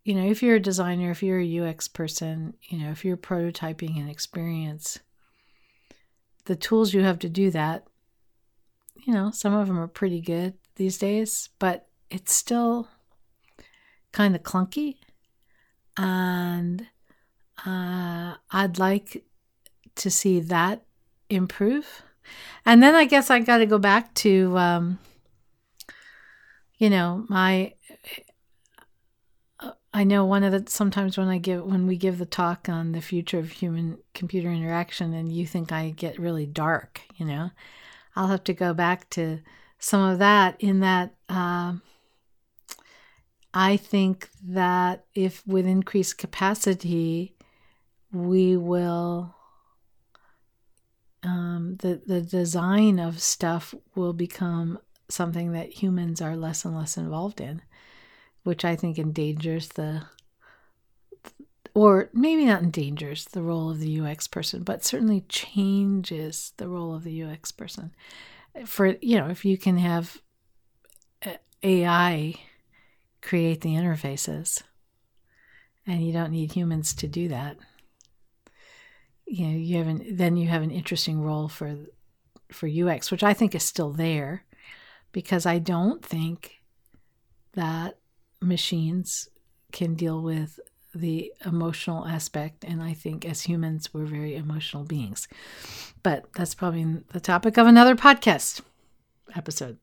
you know, if you're a designer, if you're a UX person, you know, if you're prototyping an experience, the tools you have to do that, you know, some of them are pretty good these days, but it's still kind of clunky. And uh, I'd like to see that improve. And then I guess I got to go back to um, you know, my I know one of the sometimes when I give when we give the talk on the future of human computer interaction and you think I get really dark, you know, I'll have to go back to some of that in that uh, I think that if with increased capacity we will um, the the design of stuff will become something that humans are less and less involved in, which I think endangers the, or maybe not endangers the role of the UX person, but certainly changes the role of the UX person. For, you know, if you can have uh, AI create the interfaces and you don't need humans to do that you know you have an then you have an interesting role for for UX which I think is still there because I don't think that machines can deal with the emotional aspect. And I think as humans, we're very emotional beings. But that's probably the topic of another podcast episode.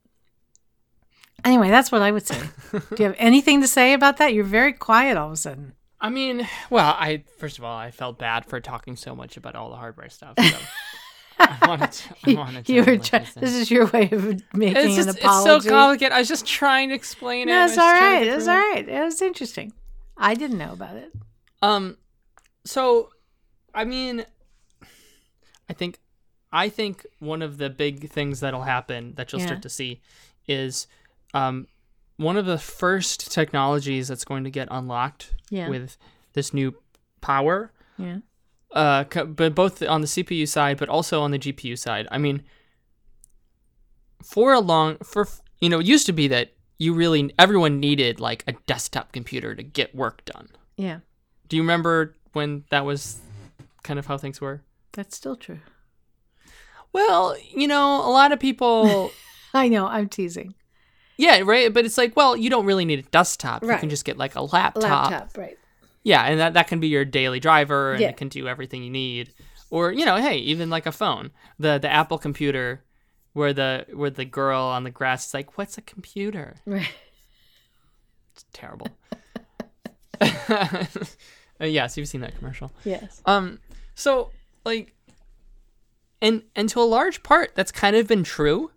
Anyway, that's what I would say. Do you have anything to say about that? You're very quiet all of a sudden. I mean, well, I first of all, I felt bad for talking so much about all the hardware stuff. So. I wanted to, I wanted to you were try- this is your way of making it's just, an apology. It's so complicated. I was just trying to explain no, it. it's all right. It's all right. It was interesting. I didn't know about it. Um, so, I mean, I think, I think one of the big things that'll happen that you'll yeah. start to see is, um, one of the first technologies that's going to get unlocked yeah. with this new power yeah uh, but both on the CPU side, but also on the GPU side. I mean, for a long, for you know, it used to be that you really everyone needed like a desktop computer to get work done. Yeah, Do you remember when that was kind of how things were? that's still true. Well, you know, a lot of people I know. I'm teasing. Yeah, right. But it's like, well, you don't really need a desktop. You can just get like a laptop. Laptop, right? Yeah, and that, that can be your daily driver and Yeah. it can do everything you need. Or, you know, hey, even like a phone. The the Apple computer where the where the girl on the grass is like, What's a computer? Right. It's terrible. uh, yes, you've seen that commercial. Yes. Um, so like, and and to a large part, that's kind of been true,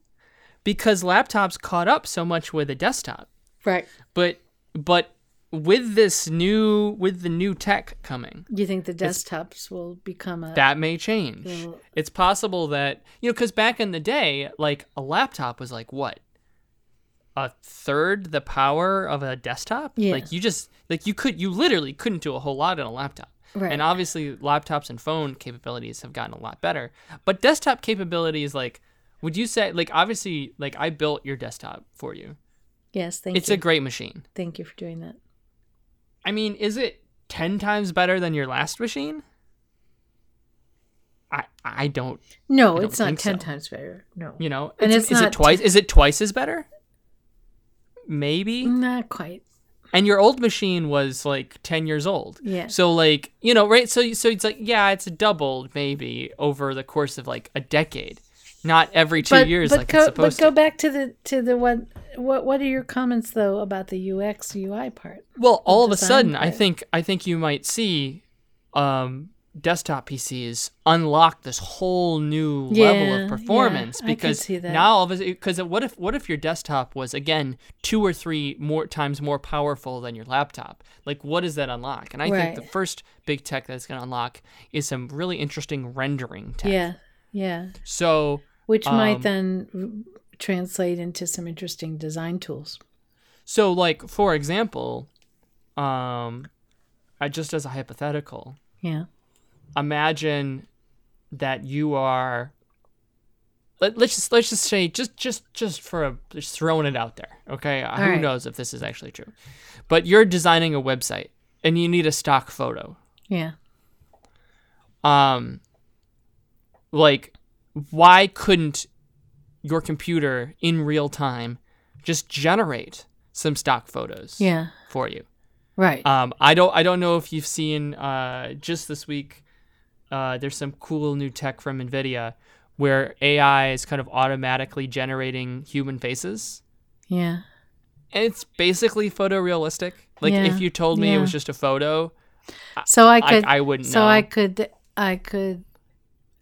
because laptops caught up so much with a desktop. Right. But but with this new with the new tech coming, You think the desktops will become a that may change. It's possible that you know, because back in the day, like a laptop was like what a third the power of a desktop. Yeah. Like you just like you could you literally couldn't do a whole lot in a laptop. Right. And obviously, laptops and phone capabilities have gotten a lot better. But desktop capabilities, like, would you say, like, obviously, like, I built your desktop for you. yes? Thank It's you. a great machine. thank you for doing that. I mean, is it 10 times better than your last machine? I I don't, No, I don't it's not ten so. times better. No, you know. And It's- it's is not it twice is it twice as better? Maybe. not quite. And your old machine was like 10 years old. Yeah. So like, you know, right? So so it's like, yeah, it's doubled maybe over the course of like a decade. Not every 2 years like go, it's supposed but go to. back to the to the what what what are your comments though about the UX UI part? Well, all of a sudden, I think I think you might see um desktop PCs unlock this whole new level of performance yeah, because now all of because what if what if your desktop was again two or three more times more powerful than your laptop? Like what does that unlock? And I think the first big tech that's going to unlock is some really interesting rendering tech. Yeah, yeah. So Which might Um, then translate into some interesting design tools. So, like for example, um, I just as a hypothetical, Yeah. imagine that you are. Let, let's just let's just say just just just for a just throwing it out there, okay? Uh, Who right. knows if this is actually true? But you're designing a website and you need a stock photo. Yeah. Um, like, why couldn't your computer in real time just generate some stock photos Yeah. for you? Right. Um, I don't I don't know if you've seen uh, just this week. Uh, there's some cool new tech from Nvidia where AI is kind of automatically generating human faces, yeah. and it's basically photorealistic. Like Yeah, if you told me it was just a photo, So I I, could I wouldn't so know. I could I could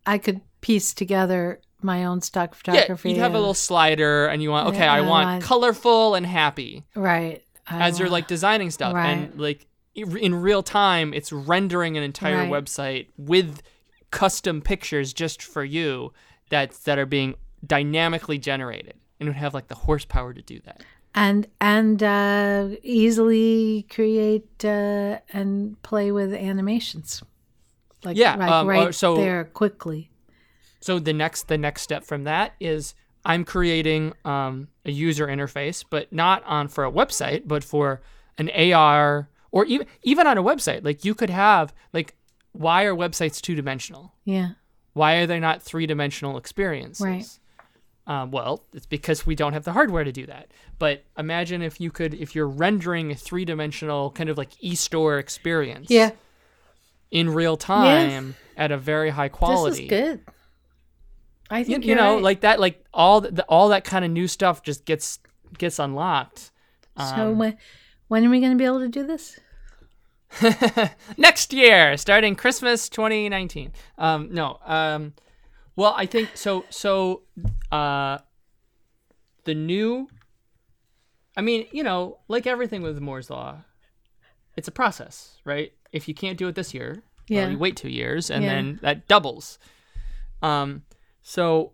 I could piece together my own stock photography. yeah, you'd have a little slider, and you want okay, Yeah, I I want want- colorful and happy right. I as you're like designing stuff, and like in real time, it's rendering an entire Right. website with custom pictures just for you that that are being dynamically generated, and it would have like the horsepower to do that. and and uh, easily create uh, and play with animations. Like Yeah, like um, right so- there quickly. So the next the next step from that is I'm creating um, a user interface, but not on for a website, but for an AR or even even on a website. Like you could have like why are websites two dimensional? Yeah. Why are they not three dimensional experiences? Right. Um, well, it's because we don't have the hardware to do that. But imagine if you could, if you're rendering a three dimensional kind of like e-store experience Yeah. in real time at a very high quality. This is good. I think you you're know, right. like that, like all the, all that kind of new stuff just gets gets unlocked. so um, when when are we going to be able to do this? next year, starting Christmas 2019. Um, no, um, well, I think so. So, uh, the new, I mean, you know, like everything with Moore's law, it's a process, right? If you can't do it this year, Yeah. well, you wait two years, and Yeah. then that doubles. Um, so.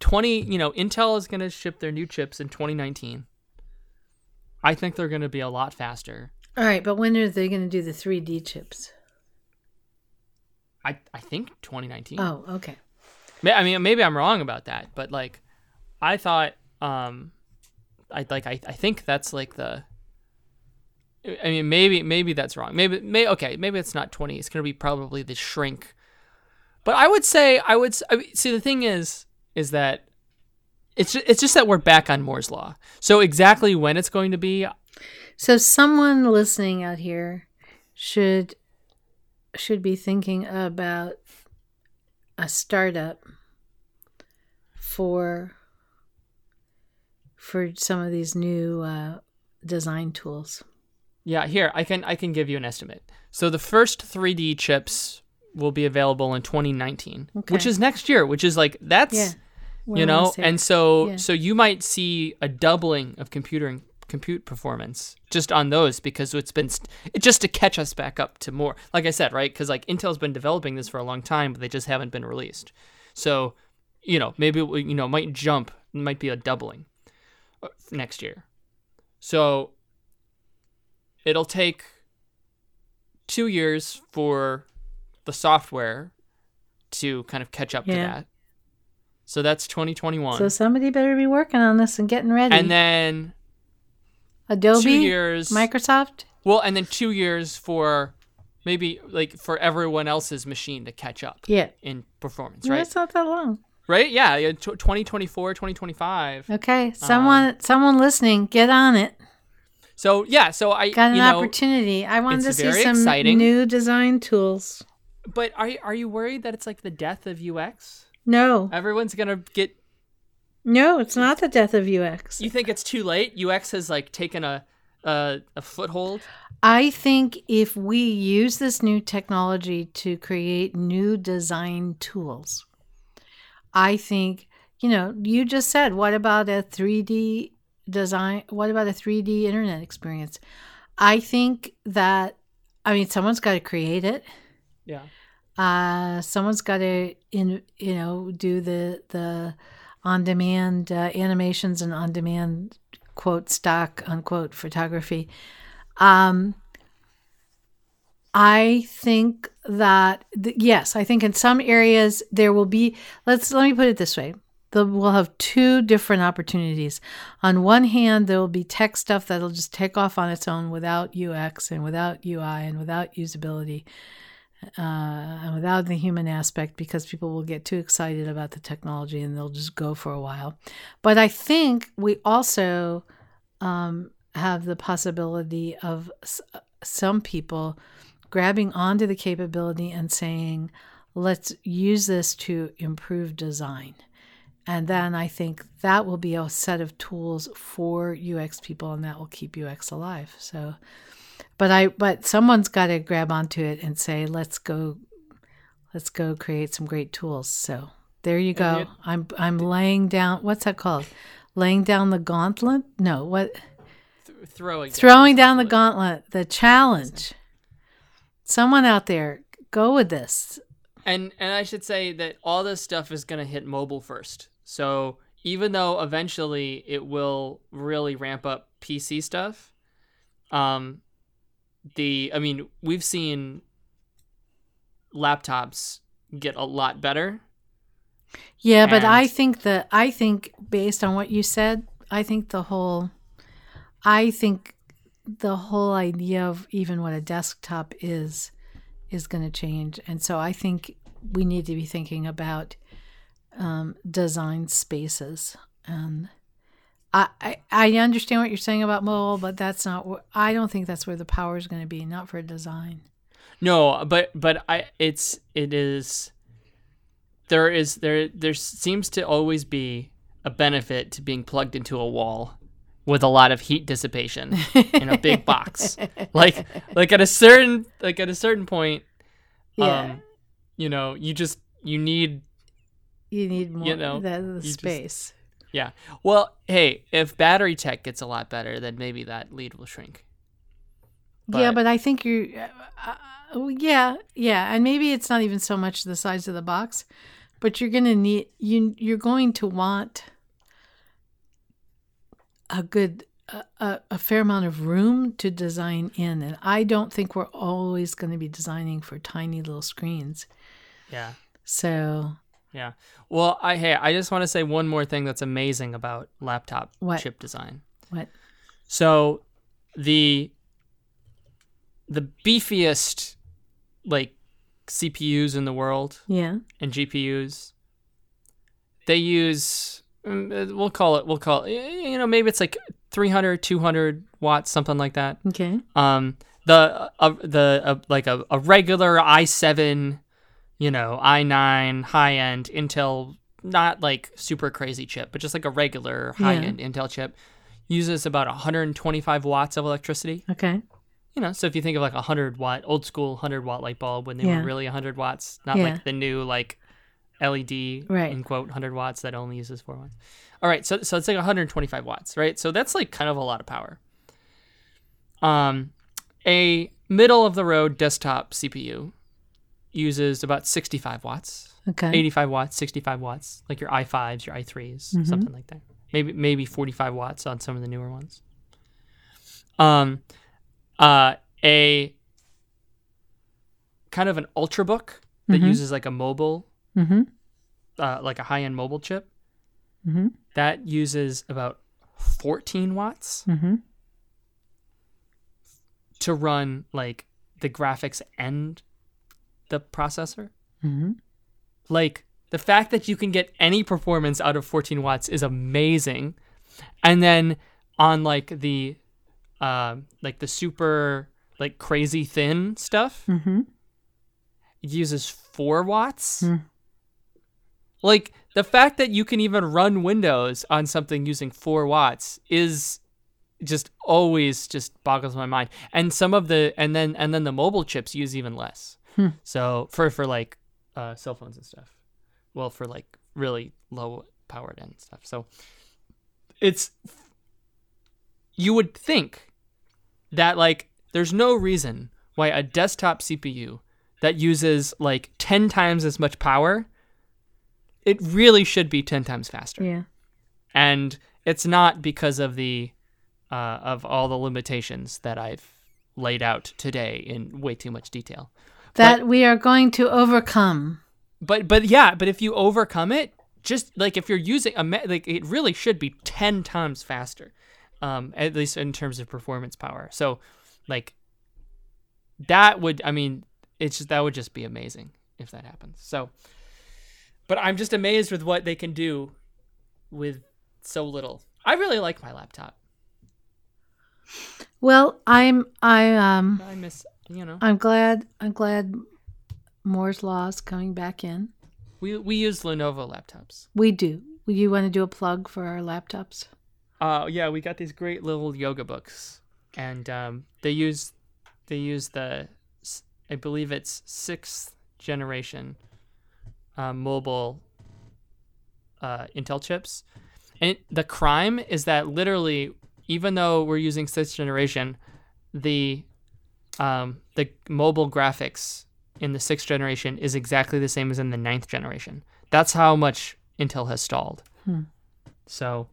20 you know intel is going to ship their new chips in 2019 i think they're going to be a lot faster All right, but when are they going to do the 3D chips? I, I think 2019. Oh, okay. I mean, maybe I'm wrong about that, but like, I thought um, I like I, I think that's like the I mean maybe maybe that's wrong. Maybe may okay, maybe it's not 20. It's going to be probably the shrink. But I would say I would I mean, see the thing is is that it's it's just that we're back on Moore's law. So exactly when it's going to be So someone listening out here should should be thinking about a startup for for some of these new uh, design tools. Yeah, here I can I can give you an estimate. So the first 3D chips will be available in 2019, which is next year, which is like that's Yeah. You know, and so Yeah. so you might see a doubling of computing compute performance just on those because it's been st- it just to catch us back up to more. Like I said, right? Because like Intel's been developing this for a long time, but they just haven't been released. So you know maybe it, you know might jump, might be a doubling uh, next year. So it'll take two years for the software to kind of catch up to that. So that's 2021. so somebody better be working on this and getting ready. and then Adobe, two years. Microsoft. well, and then two years for maybe like for everyone else's machine to catch up Yeah, in performance, Well, right? That's not that long. Right? Yeah, yeah, 2024, 2025. Okay, um, someone someone listening, get on it. So yeah, so I Got an you know, opportunity. I wanted to see some exciting. new design tools. But are you- are you worried that it's like the death of UX? No, Everyone's gonna get. no, it's not the death of UX. You think it's too late? UX has like taken a a, a foothold. I think if we use this new technology to create new design tools, I think, you know, you just said, what about a 3D design? What about a 3D internet experience? I think that, I mean, someone's got to create it. Yeah. Uh, someone's got to, in you know, do the the on demand uh, animations and on demand quote stock unquote photography. Um, I think that th- yes, I think in some areas there will be. Let's let me put it this way: the, we'll have two different opportunities. On one hand, there will be tech stuff that'll just take off on its own without UX and without UI and without usability uh, and without the human aspect because people will get too excited about the technology and they'll just go for a while. But I think we also um, have the possibility of s- some people grabbing onto the capability and saying, let's use this to improve design. And then I think that will be a set of tools for UX people and that will keep UX alive. So, but I, but someone's got to grab onto it and say, let's go, let's go create some great tools. So there you go. I'm, I'm laying down, what's that called? Laying down the gauntlet? No, what? Th- throwing. Throwing down the gauntlet, the challenge. Someone out there, go with this. And and I should say that all this stuff is gonna hit mobile first. So even though eventually it will really ramp up PC stuff, um, the I mean we've seen laptops get a lot better. Yeah, but I think that I think based on what you said, I think the whole I think the whole idea of even what a desktop is is going to change. And so I think we need to be thinking about um, design spaces. And I, I I understand what you're saying about mobile, but that's not I don't think that's where the power is going to be. Not for design. No, but but I it's it is there is there there seems to always be a benefit to being plugged into a wall with a lot of heat dissipation in a big box. Like like at a certain like at a certain point Yeah, um you know, you just you need you need more know, the, the you just- space. Yeah. Well, hey, if battery tech gets a lot better, then maybe that lead will shrink. yeah, but- but I think you, uh, uh, yeah, yeah, and maybe it's not even so much the size of the box, but you're gonna need you. You're going to want a good, a, a fair amount of room to design in, and I don't think we're always going to be designing for tiny little screens. Yeah. So Yeah. Well, I hey, I just want to say one more thing that's amazing about laptop What? chip design. What? So the the beefiest like CPUs in the world Yeah. and GPUs they use um, uh, we'll call it we'll call it you know maybe it's like 300 200 watts something like that Okay. um the uh, the uh, like a, a regular i7 you know i9 high end intel not like super crazy chip but just like a regular high end intel chip uses about 125 watts of electricity Okay. you know so if you think of like a 100 watt old school 100 watt light bulb when they Yeah. were really 100 watts not Yeah. like the new like led Right. in quote 100 watts that only uses 4 watts all right so, so it's like 125 watts right so that's like kind of a lot of power um a middle of the road desktop cpu uses about 65 watts Okay. 85 watts 65 watts like your i5s your i3s Mm-hmm. something like that maybe maybe 45 watts on some of the newer ones um uh a kind of an ultrabook that Mhm. uses like a mobile Mm-hmm. uh, like a high-end mobile chip Mm-hmm. that uses about 14 watts Mm-hmm. to run like the graphics and the processor Mm-hmm. like the fact that you can get any performance out of 14 watts is amazing and then on like the uh, like the super like crazy thin stuff Mm-hmm. it uses 4 watts Hmm. like the fact that you can even run windows on something using 4 watts is just always just boggles my mind and some of the and then and then the mobile chips use even less Hmm. so for for like uh, cell phones and stuff well for like really low powered end stuff so it's you would think that like there's no reason why a desktop cpu that uses like 10 times as much power it really should be 10 times faster Yeah. and it's not because of the uh, of all the limitations that I've laid out today in way too much detail. That we are going to overcome. But but yeah, but if you overcome it, just like if you're using a me- like it really should be 10 times faster. Um at least in terms of performance power. So like that would I mean it's just that would just be amazing if that happens. So but I'm just amazed with what they can do with so little. I really like my laptop. Well, I'm I um I miss, you know, I'm glad I'm glad Moore's law is coming back in. we we use Lenovo laptops. We do. You want to do a plug for our laptops? Uh, yeah, we got these great little yoga books, and um, they use they use the I believe it's sixth generation uh, mobile uh, Intel chips, and it, the crime is that literally, even though we're using sixth generation, the um, the mobile graphics in the sixth generation is exactly the same as in the ninth generation. That's how much Intel has stalled. Hmm. So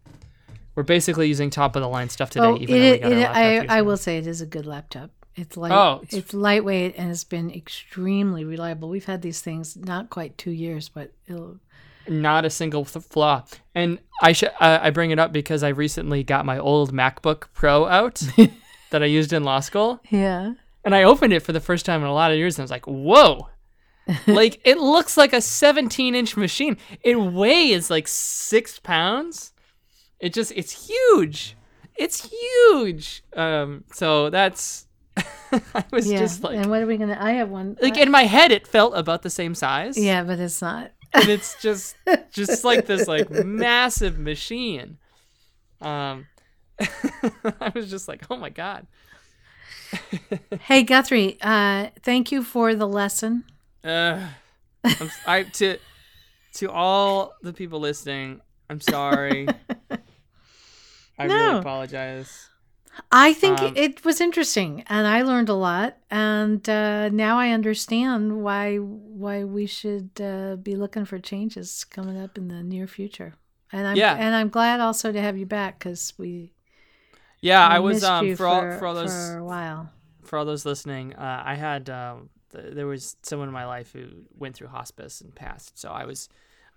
we're basically using top of the line stuff today. oh, even it, though we it, got laptop I I will say it is a good laptop. It's light. Oh, it's, it's- lightweight and it's been extremely reliable. We've had these things not quite two years, but it'll. not a single th- flaw. And I should uh, I bring it up because I recently got my old MacBook Pro out that I used in law school, Yeah. And I opened it for the first time in a lot of years, and I was like, "Whoa!" like it looks like a 17 inch machine. It weighs like six pounds. It just it's huge. It's huge. Um, so that's I was Yeah. just like and what are we gonna? I have one. like in my head it felt about the same size. yeah, but it's not. and it's just just like this like massive machine um i was just like oh my god Hey Guthrie, uh, thank you for the lesson. uh, I'm, I to to all the people listening i'm sorry i No. really apologize I think Um, it was interesting, and I learned a lot. And uh, now I understand why why we should uh, be looking for changes coming up in the near future. And I'm Yeah. and I'm glad also to have you back because we yeah i we was um for all for all those for a while. for all those listening, uh, I had um, th- there was someone in my life who went through hospice and passed, so I was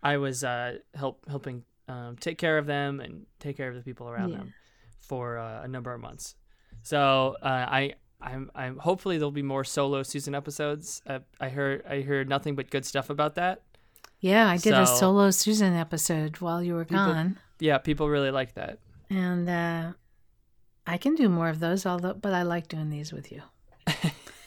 I was uh, help helping um, take care of them and take care of the people around Yeah. them for uh, a number of months. So uh, I I'm I'm hopefully there'll be more solo season episodes. Uh, I heard I heard nothing but good stuff about that. Yeah, I did a solo Susan episode while you were People- gone, Yeah, people really like that. and uh, I can do more of those. Although, but I like doing these with you.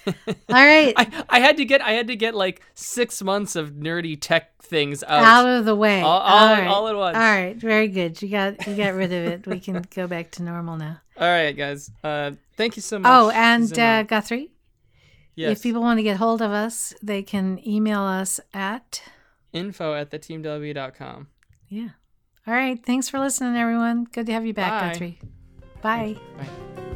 All right, I, I had to get I had to get like six months of nerdy tech things out. out of the way. All- all- right. all at once. All right, very good. You got you got rid of it. We can go back to normal now. All right, guys. Uh, thank you so much. Oh, and uh, Guthrie, yes. if people want to get hold of us, they can email us at info at theteamw.com. yeah. All right. Thanks for listening, everyone. Good to have you back, Bye. Guthrie. Bye. Bye.